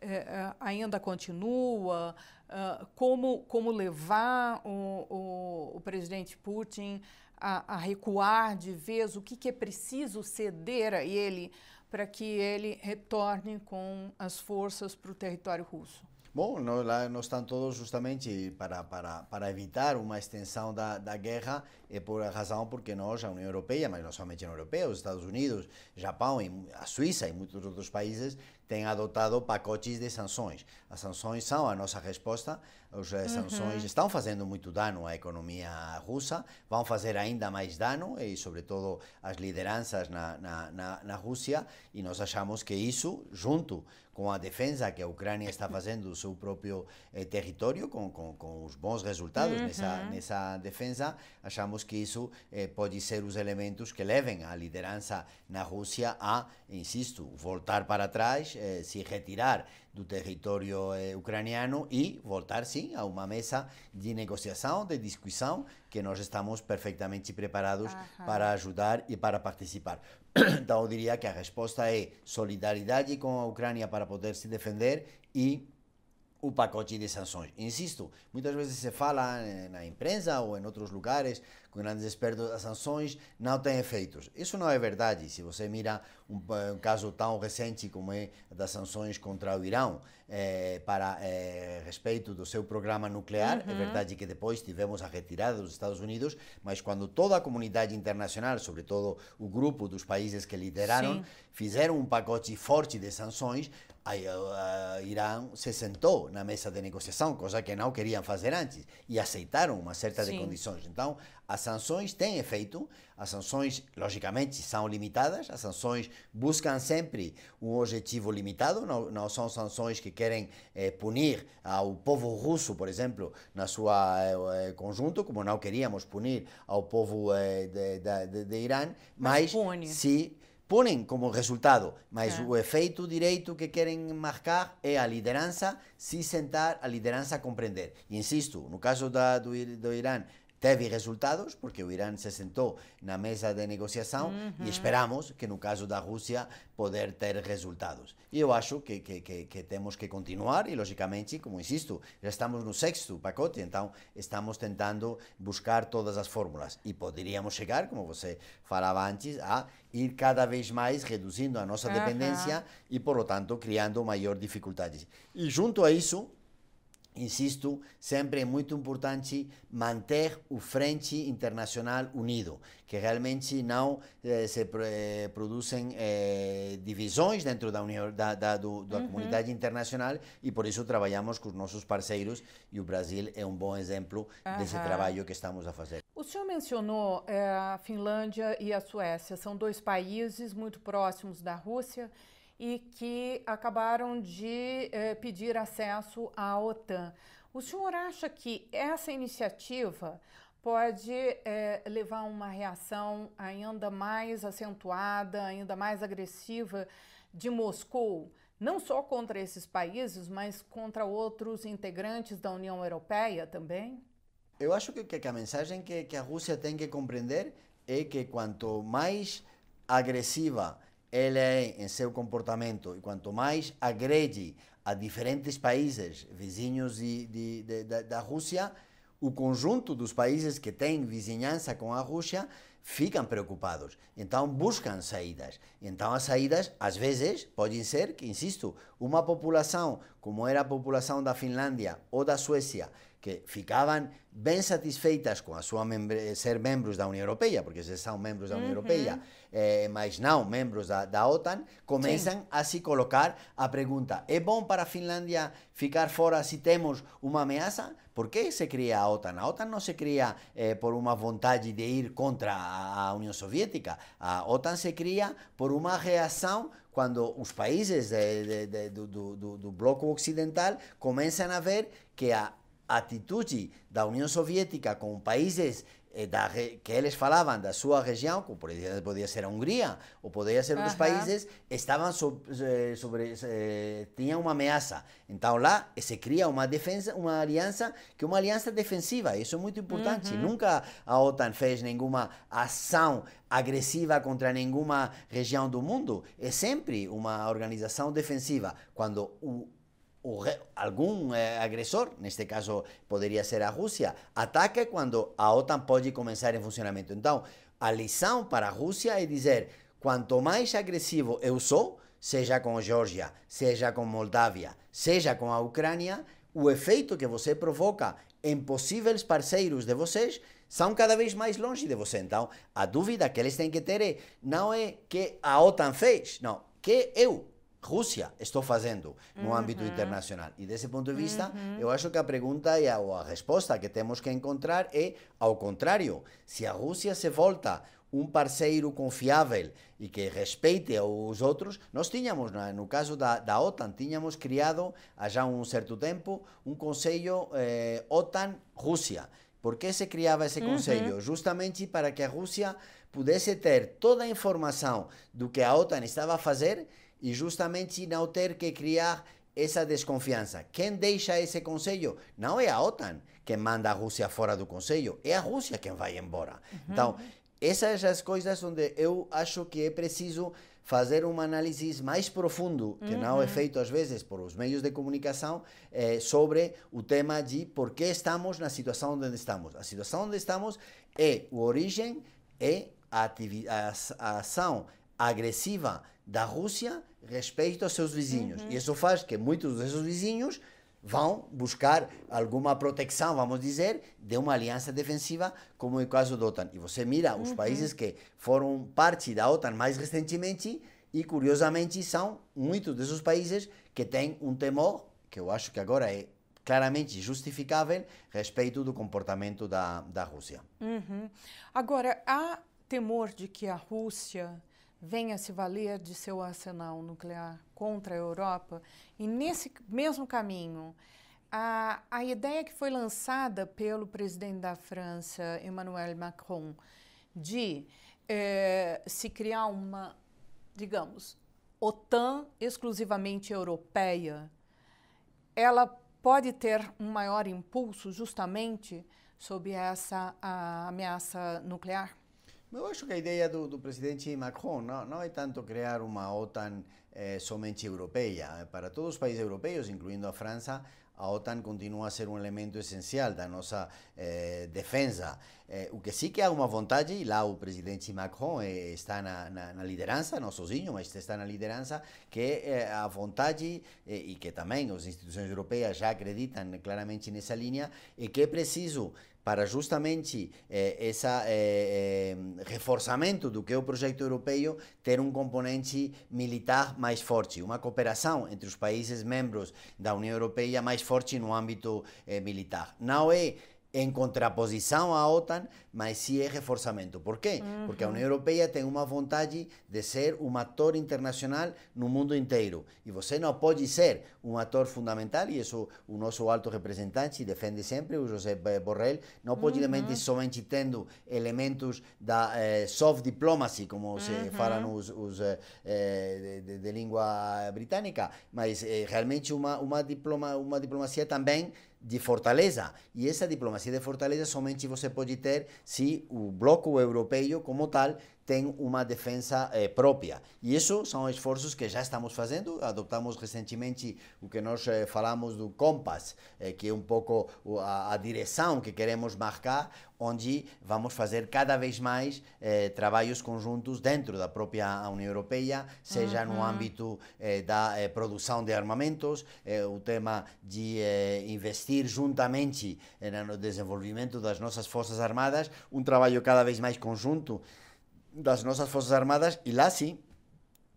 eh, ainda continua? Uh, como, como levar o, o, o presidente Putin a, a, recuar de vez? O que, que é preciso ceder a ele para que ele retorne com as forças para o território russo? Bom, nós, lá, nós estamos todos justamente para, para, para evitar uma extensão da, da guerra, é por razão porque nós, a União Europeia, mas não somente a União Europeia, os Estados Unidos, Japão, a Suíça e muitos outros países têm adotado pacotes de sanções. As sanções são a nossa resposta, as eh, sanções uhum. estão fazendo muito dano à economia russa, vão fazer ainda mais dano, e sobretudo as lideranças na, na, na, na Rússia, e nós achamos que isso, junto com a defesa que a Ucrânia está fazendo do seu próprio eh, território, com, com, com, os bons resultados uhum. nessa, nessa defesa, achamos que isso eh, pode ser os elementos que levem a liderança na Rússia a, insisto, voltar para trás, eh, se retirar do território eh, ucraniano e voltar, sim, a uma mesa de negociação, de discussão, que nós estamos perfeitamente preparados para ajudar e para participar. então, eu diria que a resposta é solidariedade com a Ucrânia para poder se defender e o pacote de sanções. Insisto, muitas vezes se fala eh, na imprensa ou em outros lugares com grandes expertos as sanções não têm efeitos. Isso não é verdade. Se você mira um, um caso tão recente como é das sanções contra o Irão eh, para eh, respeito do seu programa nuclear, uhum. é verdade que depois tivemos a retirada dos Estados Unidos, mas quando toda a comunidade internacional, sobretudo o grupo dos países que lideraram, Sim. Fizeram um pacote forte de sanções, Aí, uh, Irã se sentou na mesa de negociação, coisa que não queriam fazer antes, e aceitaram uma certa Sim. de condições. Então, as sanções têm efeito, as sanções, logicamente, são limitadas, as sanções buscam sempre um objetivo limitado, não, não são sanções que querem eh, punir ao povo russo, por exemplo, na sua eh, conjunto, como não queríamos punir ao povo eh, de, de, de, de, Irã, mas, mas se ponem como resultado, mas é. o efeito direito que querem marcar é a liderança se sentar, a liderança compreender. E insisto, no caso da, do, do Irã, teve resultados, porque o Irã se sentou na mesa de negociação uhum. e esperamos que no caso da Rússia poder ter resultados. E eu acho que, que, que, que, temos que continuar e, logicamente, como insisto, já estamos no sexto pacote, então estamos tentando buscar todas as fórmulas e poderíamos chegar, como você falava antes, a ir cada vez mais reduzindo a nossa dependência e, por lo tanto, criando maior dificuldades. E junto a isso, insisto, sempre é muito importante manter o frente internacional unido, que realmente não eh, se eh, produzem eh, divisões dentro da, união, da, da, do, da uhum. comunidade internacional e por isso trabalhamos com os nossos parceiros e o Brasil é um bom exemplo uhum. desse trabalho que estamos a fazer. O senhor mencionou eh, a Finlândia e a Suécia, são dois países muito próximos da Rússia e que acabaram de eh, pedir acesso à OTAN. O senhor acha que essa iniciativa pode eh, levar a uma reação ainda mais acentuada, ainda mais agressiva de Moscou, não só contra esses países, mas contra outros integrantes da União Europeia também? Eu acho que, que a mensagem que, que a Rússia tem que compreender é que quanto mais agressiva ela é em seu comportamento e quanto mais agrede a diferentes países vizinhos de, de, de, da, da Rússia, o conjunto dos países que têm vizinhança com a Rússia ficam preocupados. Então buscam saídas. Então as saídas, às vezes, podem ser que, insisto, uma população como era a população da Finlândia ou da Suécia, que ficavam bem satisfeitas com a sua membre ser membros da União Europeia, porque se são membros da uhum. Europeia, eh, mas não membros da, da OTAN, começam Sim. a se colocar a pergunta: é bom para a Finlândia ficar fora se temos uma ameaça? Por que se cria a OTAN? A OTAN não se cria eh, por uma vontade de ir contra a, União Soviética. A OTAN se cria por uma reação quando os países de, de, de, do, do, do bloco ocidental começam a ver que a atitude da União Soviética com países eh, da, que eles falavam da sua região, como podia, ser a Hungria ou podia ser outros uh -huh. países, estavam sobre, sobre eh, tinham uma ameaça. Então lá se cria uma defesa, uma aliança que é uma aliança defensiva. Isso é muito importante. Uh -huh. Nunca a OTAN fez nenhuma ação agressiva contra nenhuma região do mundo. É sempre uma organização defensiva. Quando o o, algum eh, agressor, neste caso poderia ser a Rússia, ataca quando a OTAN pode começar em funcionamento. Então, a lição para a Rússia é dizer: quanto mais agressivo eu sou, seja com Geórgia, seja com Moldávia, seja com a Ucrânia, o efeito que você provoca em possíveis parceiros de vocês são cada vez mais longe de você. Então, a dúvida que eles têm que ter é, não é que a OTAN fez, não, que eu Rússia estou fazendo no uhum. âmbito internacional. E desse ponto de vista, uhum. eu acho que a pergunta e a, ou a resposta que temos que encontrar é ao contrário. Se a Rússia se volta um parceiro confiável e que respeite os outros, nós tínhamos, no caso da, da OTAN, tínhamos criado há já um certo tempo um conselho eh, OTAN-Rússia. Por que se criava esse conselho? Uhum. Justamente para que a Rússia pudesse ter toda a informação do que a OTAN estava a fazer e justamente não ter que criar essa desconfiança. Quem deixa esse conselho não é a OTAN que manda a Rússia fora do conselho, é a Rússia quem vai embora. Uhum. Então, essas são as coisas onde eu acho que é preciso fazer uma análise mais profundo, que uhum. não é feito às vezes por os meios de comunicação, eh, sobre o tema de por que estamos na situação onde estamos. A situação onde estamos é a origem, é a, a, a ação agressiva da Rússia respeito aos seus vizinhos. Uhum. E isso faz que muitos desses vizinhos vão buscar alguma proteção, vamos dizer, de uma aliança defensiva, como é o caso da OTAN. E você mira os uhum. países que foram parte da OTAN mais recentemente, e curiosamente são muitos desses países que têm um temor, que eu acho que agora é claramente justificável, respeito do comportamento da, da Rússia. Uhum. Agora, há temor de que a Rússia venha se valer de seu arsenal nuclear contra a Europa. E nesse mesmo caminho, a, a ideia que foi lançada pelo presidente da França, Emmanuel Macron, de eh, se criar uma, digamos, OTAN exclusivamente europeia, ela pode ter um maior impulso justamente sob essa ameaça nuclear? Eu acho que a ideia do, do presidente Macron não, não, é tanto criar uma OTAN eh, somente europeia. Para todos os países europeus, incluindo a França, a OTAN continua a ser um elemento essencial da nossa eh, defesa. Eh, o que sim que há uma vontade, e lá o presidente Macron eh, está na, na, na, liderança, não sozinho, mas está na liderança, que é a vontade, eh, e que também as instituições europeias já acreditam claramente nessa linha, é que é preciso para justamente eh, eh, eh, reforçamento do que é o projeto europeu ter um componente militar mais forte, uma cooperação entre os países membros da União Europeia mais forte no âmbito eh, militar. Não é em contraposição à OTAN, mas sim é reforçamento. Por quê? Uhum. Porque a União Europeia tem uma vontade de ser um ator internacional no mundo inteiro. E você não pode ser um ator fundamental, e isso o nosso alto representante defende sempre, o José Borrell, não pode uhum. somente tendo elementos da eh, soft diplomacy, como uhum. se falam os, os eh, de, de, língua britânica, mas eh, realmente uma, uma, diploma, uma diplomacia também de fortaleza. E essa diplomacia de fortaleza somente você pode ter se o bloco europeu, como tal, tem uma defesa eh, própria. E isso são esforços que já estamos fazendo. Adoptamos recentemente o que nós eh, falamos do Compass, eh, que é um pouco a, a, direção que queremos marcar, onde vamos fazer cada vez mais eh, trabalhos conjuntos dentro da própria União Europeia, seja uhum. no âmbito eh, da eh, produção de armamentos, o tema de investir juntamente no desenvolvimento das nossas forças armadas, um trabalho cada vez mais conjunto das nossas Forças Armadas e lá sim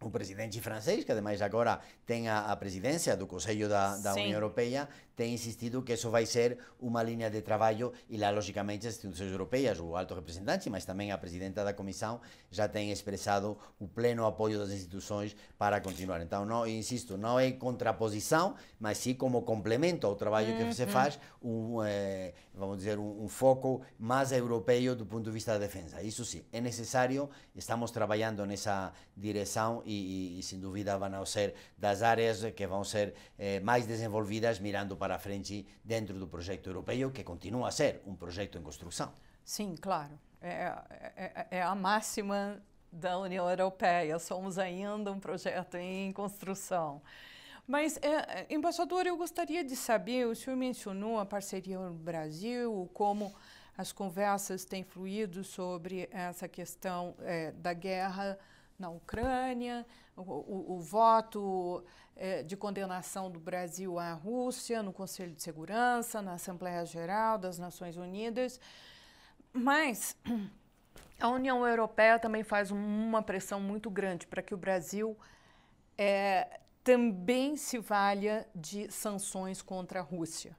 o presidente francês, que ademais agora tem a, a presidência do Conselho da, da União Europeia, tem insistido que isso vai ser uma linha de trabalho e lá, logicamente, as instituições europeias, o alto representante, mas também a presidenta da Comissão, já tem expressado o pleno apoio das instituições para continuar. Então, não, insisto, não é contraposição, mas sim como complemento ao trabalho que se faz, um, eh, vamos dizer, um, um, foco mais europeu do ponto de vista da defesa. Isso sim, é necessário, estamos trabalhando nessa direção e, e, e sem dúvida, vão ser das áreas que vão ser eh, mais desenvolvidas mirando para a frente dentro do projeto europeu, que continua a ser um projeto em construção. Sim, claro. É, é, é a máxima da União Europeia. Somos ainda um projeto em construção. Mas, é, embaixador, eu gostaria de saber, o senhor mencionou a parceria no Brasil, como as conversas têm fluído sobre essa questão é, da guerra na Ucrânia, o, o, o voto é, de condenação do Brasil à Rússia no Conselho de Segurança, na Assembleia Geral das Nações Unidas. Mas a União Europeia também faz uma pressão muito grande para que o Brasil é, também se valha de sanções contra a Rússia.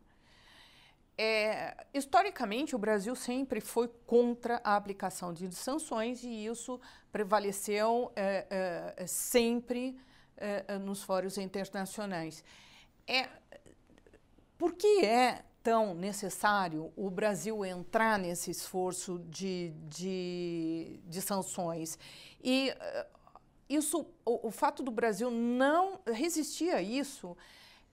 É, historicamente, o Brasil sempre foi contra a aplicação de sanções e isso prevaleceu é, é, sempre uh, nos fóruns internacionais. É, por que é tão necessário o Brasil entrar nesse esforço de, de, de sanções? E isso, o, o, fato do Brasil não resistir a isso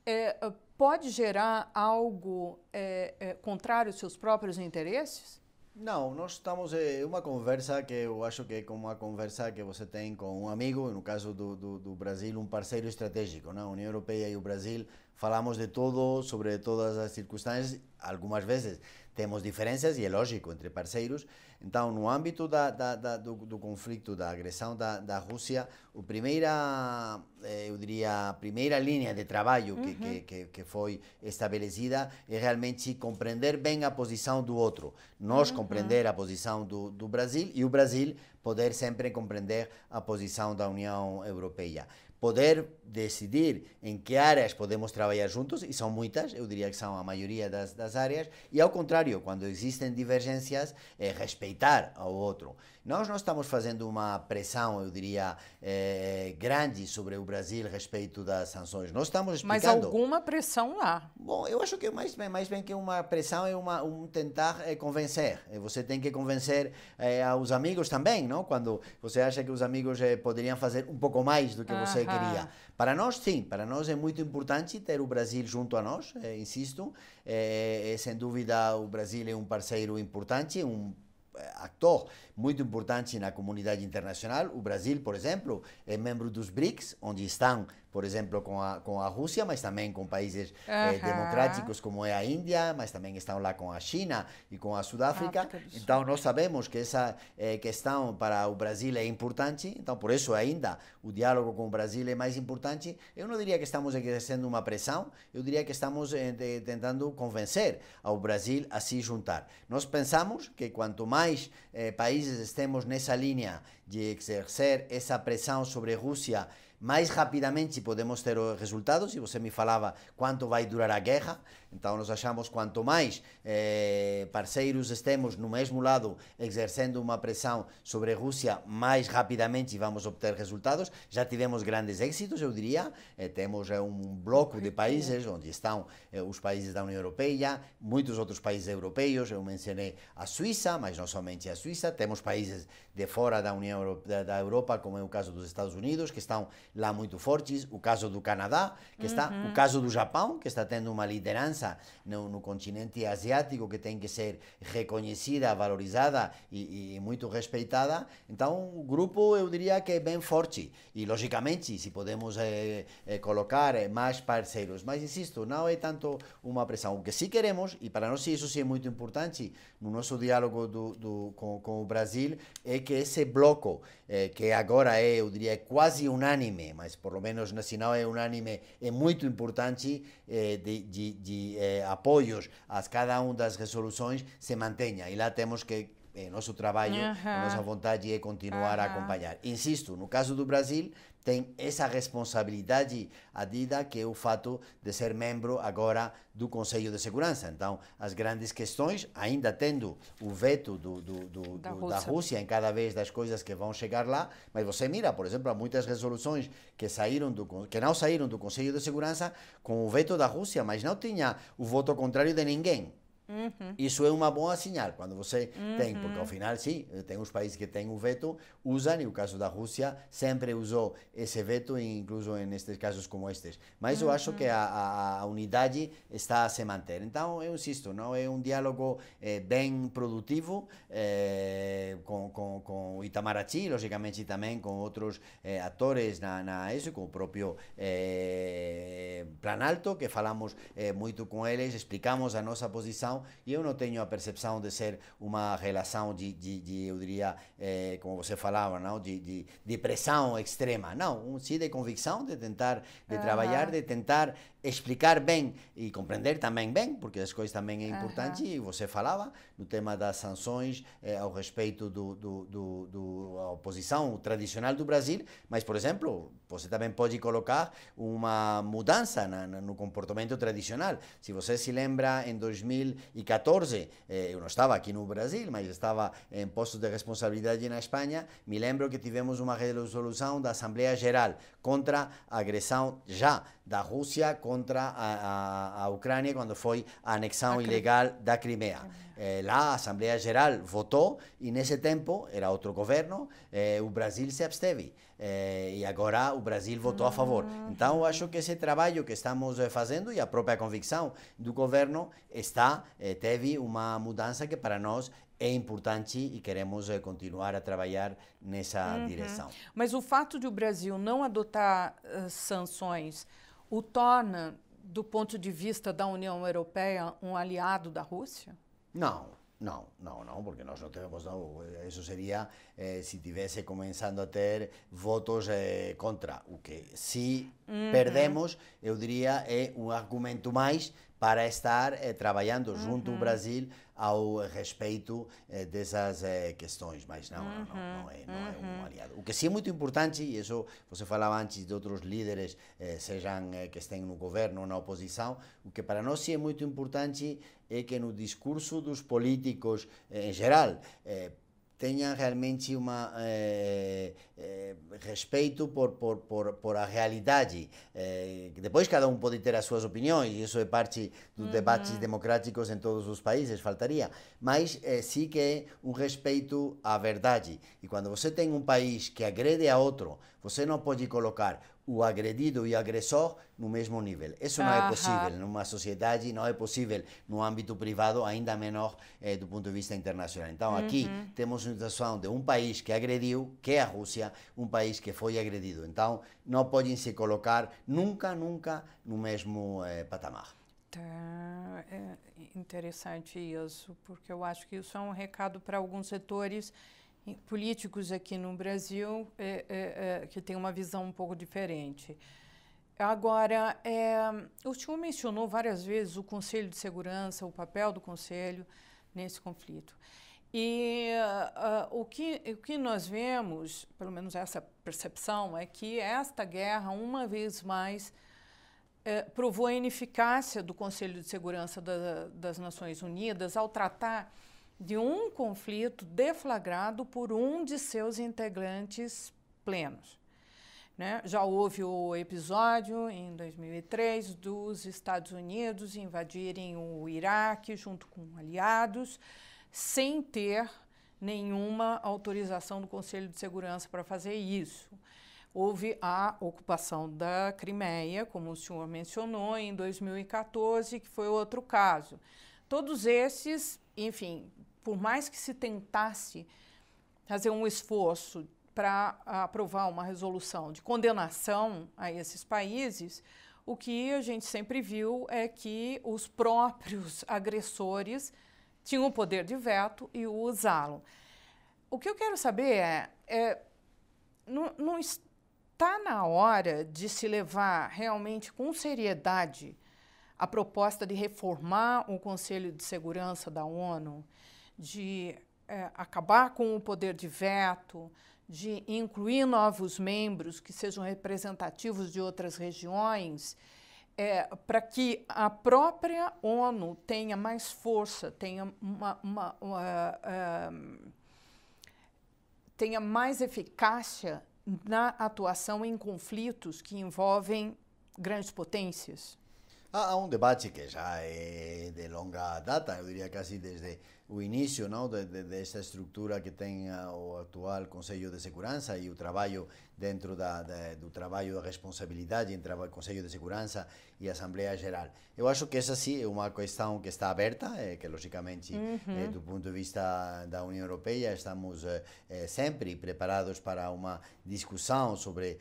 é, pode gerar algo é, é, contrário aos seus próprios interesses? Não, nós estamos é uma conversa que eu acho que é como uma conversa que você tem com um amigo, no caso do, do, do Brasil, um parceiro estratégico, não? a União Europeia e o Brasil, falamos de todo, sobre todas as circunstâncias, algumas vezes temos diferenças e é lógico entre parceiros. Então, no âmbito da, da, da, do, do, conflito, da agressão da, da Rússia, a primeira, eh, eu diria, a primeira linha de trabalho uhum. que, que, que, foi estabelecida é realmente compreender bem a posição do outro. Nós uhum. compreender a posição do, do Brasil e o Brasil poder sempre compreender a posição da União Europeia poder decidir em que áreas podemos trabalhar juntos, e são muitas, eu diria que são a maioria das, das áreas, e ao contrário, quando existem divergências, é respeitar ao outro. Nós não estamos fazendo uma pressão, eu diria, eh, grande sobre o Brasil a respeito das sanções. Nós estamos explicando... Mas alguma pressão lá. Bom, eu acho que mais, mais bem que uma pressão é uma, um tentar é, convencer. Você tem que convencer é, aos amigos também, não? Quando você acha que os amigos é, poderiam fazer um pouco mais do que você queria. Para nós, sim, para nós é muito importante ter o Brasil junto a nós, insisto. sem dúvida, o Brasil é um parceiro importante, um actor muito importante na comunidade internacional. O Brasil, por exemplo, é membro dos BRICS, onde estão por exemplo, com a, com a Rússia, mas também com países eh, democráticos como é a Índia, mas também estão lá com a China e com a Sudáfrica. Então, nós sabemos que essa eh, questão para o Brasil é importante, então, por isso, ainda o diálogo com o Brasil é mais importante. Eu não diria que estamos exercendo uma pressão, eu diria que estamos eh, de, tentando convencer ao Brasil a se juntar. Nós pensamos que quanto mais países estemos nessa linha de exercer essa pressão sobre a Rússia, mais rapidamente podemos ter resultados. E você me falava quanto vai durar a guerra, então nós achamos quanto mais eh, parceiros estemos no mesmo lado exercendo uma pressão sobre a Rússia, mais rapidamente vamos obter resultados. Já tivemos grandes êxitos, eu diria. Eh, temos eh, um bloco de países onde estão eh, os países da União Europeia, muitos outros países europeus. Eu mencionei a Suíça, mas não somente a Suíça. Temos países de fora da União Europeia, da Europa, como é o caso dos Estados Unidos, que estão lá muito fortes. O caso do Canadá, que está. O caso do Japão, que está tendo uma liderança no, no continente asiático que tem que ser reconhecida, valorizada e, e, muito respeitada. Então, o grupo eu diria que é bem forte e, logicamente, se podemos eh, eh, colocar eh, mais parceiros. Mas, insisto, não é tanto uma pressão. O que sim queremos, e para nós isso sim é muito importante no nosso diálogo do, do, com, com, o Brasil, é que esse bloco, eh, que agora é, eu diria, quase unânime, mas por lo menos não é unânime, é muito importante eh, de, de, eh, apoios a cada uma das resoluções se mantenha. E lá temos que eh, nosso trabalho, a nossa vontade é continuar a acompanhar. Insisto, no caso do Brasil, tem essa responsabilidade adida que é o fato de ser membro agora do Conselho de Segurança. Então, as grandes questões, ainda tendo o veto do, do, do, da, Rússia. da, Rússia. em cada vez das coisas que vão chegar lá, mas você mira, por exemplo, há muitas resoluções que saíram do que não saíram do Conselho de Segurança com o veto da Rússia, mas não tinha o voto contrário de ninguém. Uhum. Isso é uma boa sinal quando você uhum. tem, porque ao final, sim, tem os países que têm o veto, usam, e o caso da Rússia sempre usou esse veto, incluso nestes casos como estes. Mas uhum. eu acho que a, a, unidade está a se manter. Então, eu insisto, não é um diálogo eh, bem produtivo eh, com, com, com o Itamaraty, logicamente também com outros eh, atores na, na isso, com o próprio Planalto, que falamos muito com eles, explicamos a nossa posição e eu não tenho a percepção de ser uma relação de, de, de eu diria, eh, como você falava, não? De, de, de pressão extrema. Não, um sim de convicção, de tentar, de uhum. trabalhar, de tentar explicar bem e compreender também bem, porque as coisas também é importante, uhum. e você falava no tema das sanções eh, ao respeito do, do, do, do oposição tradicional do Brasil, mas, por exemplo, você também pode colocar uma mudança na, na, no comportamento tradicional. Se você se lembra, em 2014, eh, eu não estava aqui no Brasil, mas estava em postos de responsabilidade na Espanha, me lembro que tivemos uma resolução da Assembleia Geral contra a agressão já da Rússia contra a, a, a Ucrânia quando foi a anexão a ilegal da Crimea. Eh, lá a Assembleia Geral votou e nesse tempo era outro governo, eh, o Brasil se absteve. Eh, e agora o Brasil votou a favor. Então, eu acho que esse trabalho que estamos eh, fazendo e a própria convicção do governo está eh, teve uma mudança que para nós é importante e queremos eh, continuar a trabalhar nessa uhum. direção. Mas o fato de o Brasil não adotar uh, sanções o torna, do ponto de vista da União Europeia, um aliado da Rússia? Não, não, não, não, porque nós não temos, não, isso seria eh, se tivesse começando a ter votos eh, contra, o que se uhum. perdemos, eu diria, é um argumento mais para estar eh, trabalhando junto ao uhum. Brasil ao respeito eh, dessas eh, questões, mas não, não, não, não, é, não é um uhum. aliado. O que sim é muito importante, e isso você falava antes de outros líderes, eh, sejam eh, que estejam no governo ou na oposição, o que para nós sim é muito importante é que no discurso dos políticos eh, em geral, tenham realmente uma eh, eh, respeito por, por, por, por a realidade. Eh, depois cada um pode ter as suas opiniões, isso é parte dos uhum. debates democráticos em todos os países, faltaria. Mas sim que é um respeito à verdade. E quando você tem um país que agrede a outro, você não pode colocar o agredido e o agressor no mesmo nível. Isso não é possível numa sociedade, não é possível no âmbito privado, ainda menor eh, do ponto de vista internacional. Então, aqui uhum. temos uma situação de um país que agrediu, que é a Rússia, um país que foi agredido. Então, não podem se colocar nunca, nunca no mesmo eh, patamar. Tá, é interessante isso, porque eu acho que isso é um recado para alguns setores políticos aqui no Brasil é, é, é, que têm uma visão um pouco diferente. Agora, é, o senhor mencionou várias vezes o Conselho de Segurança, o papel do Conselho nesse conflito. E uh, o, que, o que nós vemos, pelo menos essa percepção, é que esta guerra, uma vez mais, eh, provou a ineficácia do Conselho de Segurança da, das Nações Unidas ao tratar de um conflito deflagrado por um de seus integrantes plenos. Né? Já houve o episódio em 2003 dos Estados Unidos invadirem o Iraque junto com aliados, sem ter nenhuma autorização do Conselho de Segurança para fazer isso. Houve a ocupação da Crimeia, como o senhor mencionou, em 2014, que foi outro caso. Todos esses, enfim, por mais que se tentasse fazer um esforço para aprovar uma resolução de condenação a esses países, o que a gente sempre viu é que os próprios agressores tinham o poder de veto e o usaram. O que eu quero saber é, é não, não está na hora de se levar realmente com seriedade a proposta de reformar o Conselho de Segurança da ONU, de é, acabar com o poder de veto, de incluir novos membros que sejam representativos de outras regiões, é, para que a própria ONU tenha mais força, tenha, uma, uma, uma uh, tenha mais eficácia na atuação em conflitos que envolvem grandes potências? Há um debate que já é de longa data, eu diria quase desde o início não, de, de, desta estrutura que tem o atual Conselho de Segurança e o trabalho dentro da, da, do trabalho da responsabilidade entre o Conselho de Segurança e a Assembleia Geral. Eu acho que essa sim é uma questão que está aberta, é, que logicamente, uhum. é, do ponto de vista da União Europeia, estamos é, sempre preparados para uma discussão sobre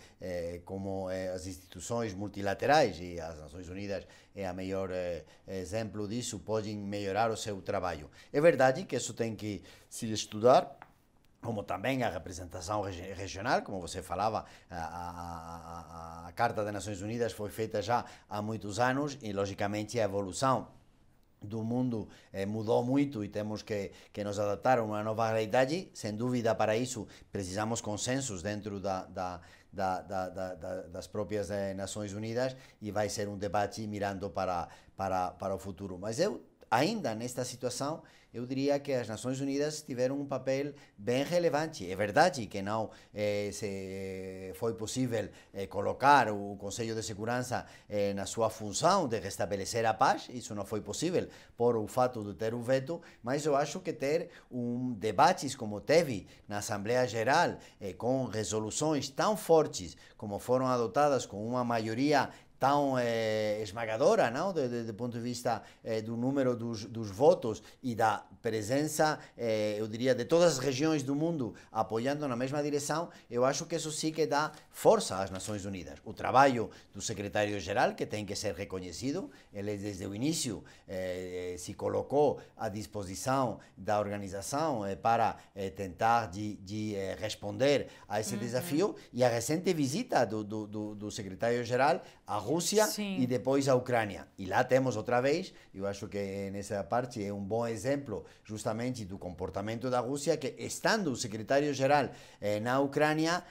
como as instituições multilaterais e as Nações Unidas é a melhor exemplo disso, podem melhorar o seu trabalho. É verdade que isso tem que se estudar, como também a representação regional, como você falava, a, a, a, a, Carta das Nações Unidas foi feita já há muitos anos e, logicamente, a evolução do mundo eh, mudou muito e temos que, que nos adaptar a uma nova realidade. Sem dúvida, para isso, precisamos consensos dentro da, da, da, da, das próprias eh, Nações Unidas e vai ser um debate mirando para, para, para o futuro. Mas eu, ainda nesta situação, eu diria que as Nações Unidas tiveram um papel bem relevante. É verdade que não eh, se foi possível eh, colocar o Conselho de Segurança eh, na sua função de restabelecer a paz, isso não foi possível por o fato de ter o veto, mas eu acho que ter um debates como teve na Assembleia Geral, eh, com resoluções tão fortes como foram adotadas com uma maioria tão eh, esmagadora, não? Do, do, do, ponto de vista eh, do número dos, dos, votos e da presença, eh, eu diria, de todas as regiões do mundo apoiando na mesma direção, eu acho que isso sim que dá força às Nações Unidas. O trabalho do secretário-geral, que tem que ser reconhecido, ele desde o início se colocou à disposição da organização para tentar de, de responder a esse uhum. desafio, e a recente visita do, do, secretário-geral a Rússia Sim. e depois a Ucrânia. E lá temos outra vez, eu acho que nessa parte é um bom exemplo justamente do comportamento da Rússia, que estando o secretário-geral eh, na Ucrânia,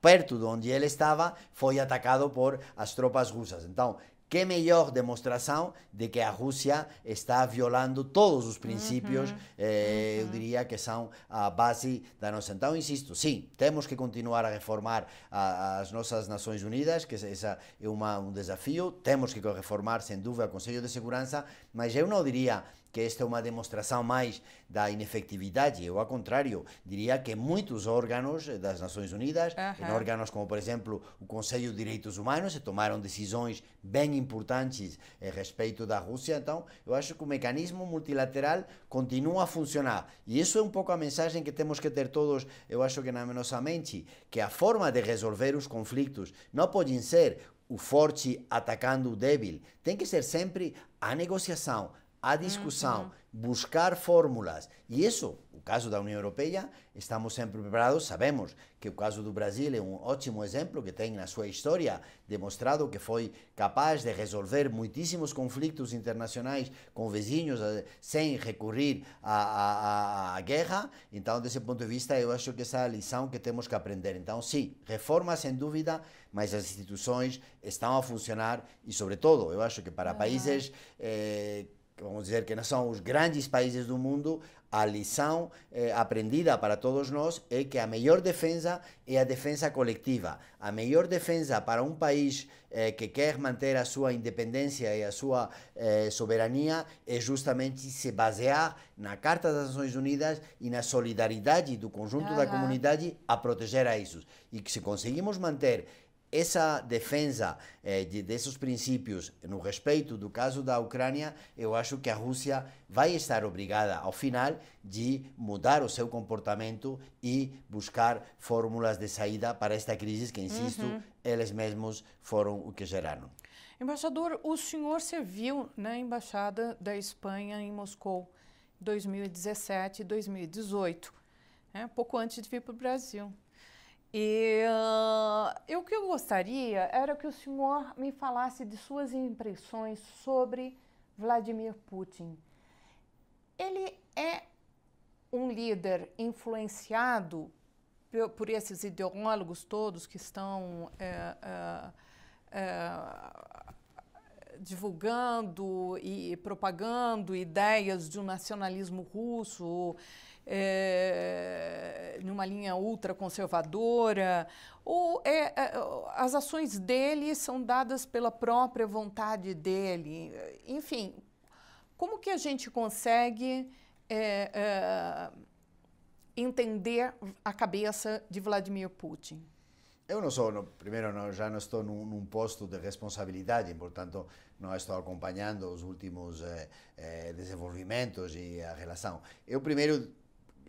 perto de onde ele estava, foi atacado por as tropas russas. Então, que melhor demonstração de que a Rússia está violando todos os princípios, uhum. Eh, uhum. eu diria que são a base da nossa. Então, insisto, sim, temos que continuar a reformar a, as nossas Nações Unidas, que esse é uma, um desafio, temos que reformar, sem dúvida, o Conselho de Segurança, mas eu não diria que esta é uma demonstração mais da inefetividade. Eu, ao contrário, diria que muitos órgãos das Nações Unidas, uhum. em órgãos como, por exemplo, o Conselho de Direitos Humanos, se tomaram decisões bem importantes a respeito da Rússia. Então, eu acho que o mecanismo multilateral continua a funcionar. E isso é um pouco a mensagem que temos que ter todos, eu acho que na nossa mente, que a forma de resolver os conflitos não pode ser o forte atacando o débil. Tem que ser sempre a negociação, a discussão, uhum. buscar fórmulas. E isso, o caso da União Europeia, estamos sempre preparados. Sabemos que o caso do Brasil é um ótimo exemplo que tem na sua história demonstrado que foi capaz de resolver muitíssimos conflitos internacionais com vizinhos eh, sem à, à, à guerra. Então, desse ponto de vista, eu acho que essa é a lição que temos que aprender. Então, sim, reforma sem dúvida, mas as instituições estão a funcionar e, sobretudo, eu acho que para países. Eh, vamos dizer que não são os grandes países do mundo, a lição eh, aprendida para todos nós é que a melhor defesa é a defesa coletiva. A melhor defesa para um país eh, que quer manter a sua independência e a sua eh, soberania é justamente se basear na Carta das Nações Unidas e na solidariedade do conjunto da comunidade a proteger a isso. E que se conseguimos manter essa defesa eh, de, desses princípios no respeito do caso da Ucrânia, eu acho que a Rússia vai estar obrigada, ao final, de mudar o seu comportamento e buscar fórmulas de saída para esta crise que, insisto, uhum. eles mesmos foram o que geraram. Embaixador, o senhor serviu na Embaixada da Espanha em Moscou 2017 e 2018, né, pouco antes de vir para o Brasil. E uh, o que eu gostaria era que o senhor me falasse de suas impressões sobre Vladimir Putin. Ele é um líder influenciado por, por esses ideólogos todos que estão é, é, é, divulgando e propagando ideias de um nacionalismo russo é, numa linha ultraconservadora, ou é, é, as ações dele são dadas pela própria vontade dele. Enfim, como que a gente consegue é, entender a cabeça de Vladimir Putin? Eu não sou, primeiro, não, já não estou num, num, posto de responsabilidade, portanto, não estou acompanhando os últimos eh, eh, desenvolvimentos e a relação. Eu primeiro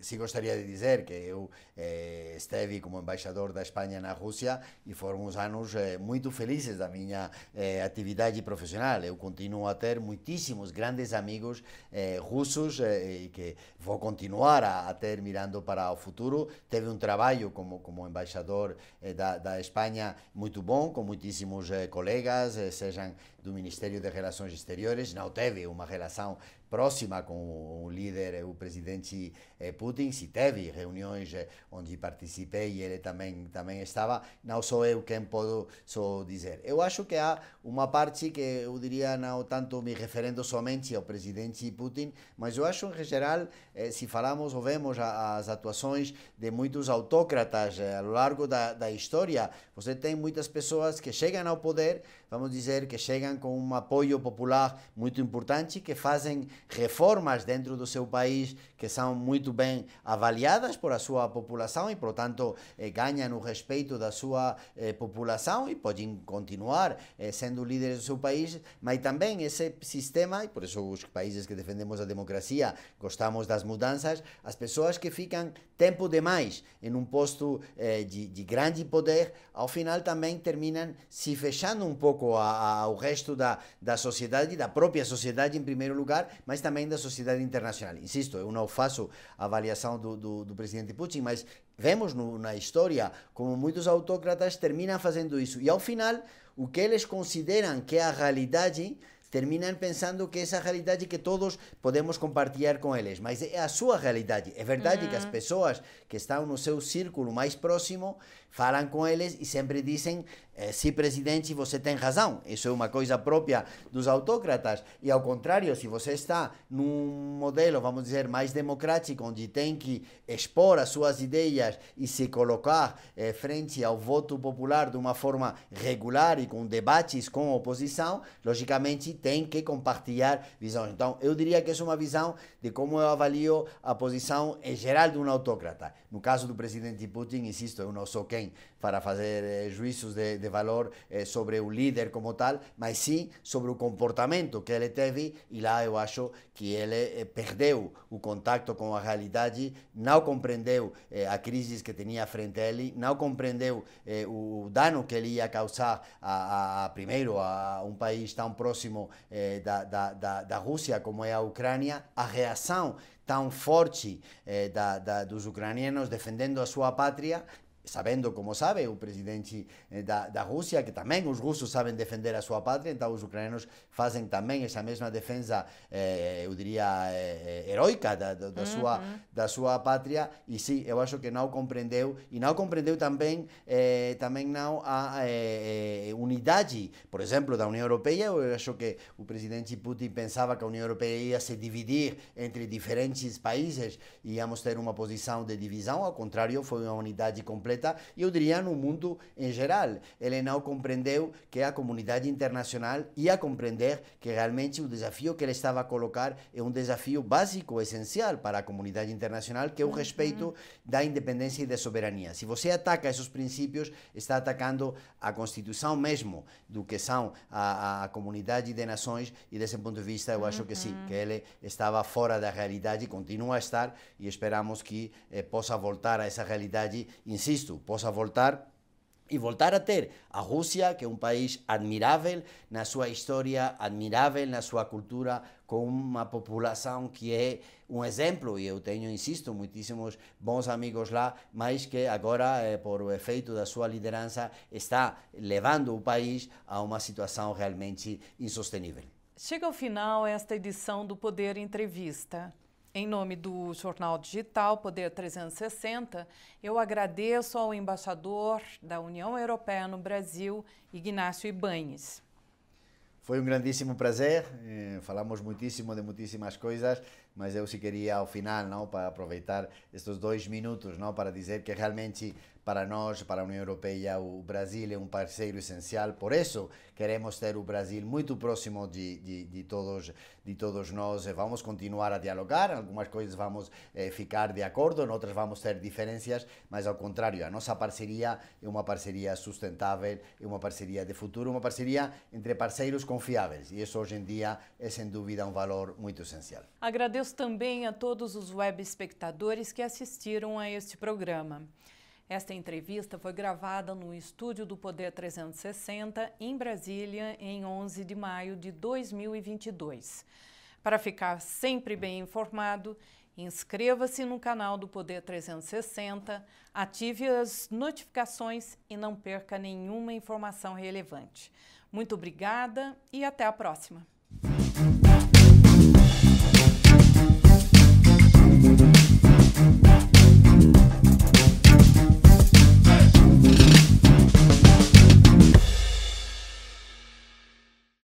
sí gostaria de dizer que eu eh, esteve como embaixador da Espanha na Rússia e foram uns anos eh, muito felizes da minha eh, atividade profissional. Eu continuo a ter muitíssimos grandes amigos eh, russos eh, e que vou continuar a, a, ter mirando para o futuro. Teve um trabalho como, como embaixador eh, da, da Espanha muito bom, com muitíssimos colegas, sejam do Ministério de Relações Exteriores. Não teve uma relação próxima com o líder, o presidente eh, Putin, se teve reuniões eh, onde participei e ele também também estava, não sou eu quem posso só dizer. Eu acho que há uma parte que eu diria não tanto me referendo somente ao presidente Putin, mas eu acho em geral, eh, se falamos ou vemos as atuações de muitos autócratas ao longo da, da história, você tem muitas pessoas que chegam ao poder, vamos dizer, que chegam com um apoio popular muito importante, que fazem reformas dentro do seu país que são muito bem avaliadas por a sua população e, portanto, eh, ganham o respeito da sua eh, população e podem continuar eh, sendo líderes do seu país, mas também esse sistema, e por isso os países que defendemos a democracia gostamos das mudanças, as pessoas que ficam tempo demais em um posto eh, de, de grande poder, ao final também terminam se fechando um pouco a, a, ao resto da, da sociedade, da própria sociedade em primeiro lugar, mas também da sociedade internacional. Insisto, eu não faço avaliação do, do, do presidente Putin, mas vemos no, na história como muitos autócratas terminam fazendo isso. E ao final, o que eles consideram que é a realidade terminam pensando que essa realidade que todos podemos compartilhar com eles, mas é a sua realidade. É verdade uhum. que as pessoas que estão no seu círculo mais próximo falam com eles e sempre dizem eh, se presidente, você tem razão. Isso é uma coisa própria dos autócratas. E ao contrário, se você está num modelo, vamos dizer, mais democrático, onde tem que expor as suas ideias e se colocar eh, frente ao voto popular de uma forma regular e com debates com a oposição, logicamente tem que compartilhar visões. Então, eu diria que é uma visão de como eu avalio a posição em geral de um autócrata. No caso do presidente Putin, insisto, eu não sou quem para fazer eh, juízos de, de valor eh, sobre o líder como tal, mas sim sobre o comportamento que ele teve e lá eu acho que ele eh, perdeu o contato com a realidade, não compreendeu eh, a crise que tinha frente a ele, não compreendeu eh, o dano que ele ia causar a, a, a, primeiro a um país tão próximo eh, da, da, da, da, Rússia, como é a Ucrânia, a reação tão forte eh, da, da, dos ucranianos defendendo a sua pátria sabendo, como sabe, o presidente eh, da, da Rússia, que também os russos sabem defender a sua pátria, então os ucranianos fazem também essa mesma defesa, eh, eu diria, eh, heroica da, da, da, uhum. sua, da sua pátria, e sim, eu acho que não compreendeu, e não compreendeu também, eh, também não a eh, eh, unidade, por exemplo, da União Europeia, eu acho que o presidente Putin pensava que a União Europeia ia se dividir entre diferentes países, íamos ter uma posição de divisão, ao contrário, foi uma unidade completa completa, eu diria no mundo em geral. Ele não compreendeu que a comunidade internacional ia compreender que realmente o desafio que ele estava a colocar é um desafio básico, essencial para a comunidade internacional, que é o respeito da independência e da soberania. Se você ataca esses princípios, está atacando a Constituição mesmo do que são a, a comunidade de nações e desse ponto de vista eu acho que sim, que ele estava fora da realidade, continua a estar e esperamos que eh, possa voltar a essa realidade, insisto, isto possa voltar e voltar a ter a Rússia, que é um país admirável na sua história, admirável na sua cultura, com uma população que é um exemplo, e eu tenho, insisto, muitíssimos bons amigos lá, mas que agora, eh, por efeito da sua liderança, está levando o país a uma situação realmente insostenível. Chega ao final esta edição do Poder Entrevista. Em nome do Jornal Digital Poder 360, eu agradeço ao embaixador da União Europeia no Brasil, Ignácio Ibanes. Foi um grandíssimo prazer, eh, falamos muitíssimo de muitíssimas coisas, mas eu se queria ao final, não, para aproveitar estes dois minutos, não, para dizer que realmente para nós, para a União Europeia, o Brasil é um parceiro essencial. Por isso, queremos ter o Brasil muito próximo de, de, de todos, de todos nós. Vamos continuar a dialogar, algumas coisas vamos eh, ficar de acordo, outras vamos ter diferenças, mas ao contrário, a nossa parceria é uma parceria sustentável, é uma parceria de futuro, uma parceria entre parceiros confiáveis. E isso hoje em dia é sem dúvida um valor muito essencial. Agradeço também a todos os web espectadores que assistiram a este programa. Esta entrevista foi gravada no estúdio do Poder 360, em Brasília, em 11 de maio de 2022. Para ficar sempre bem informado, inscreva-se no canal do Poder 360, ative as notificações e não perca nenhuma informação relevante. Muito obrigada e até a próxima!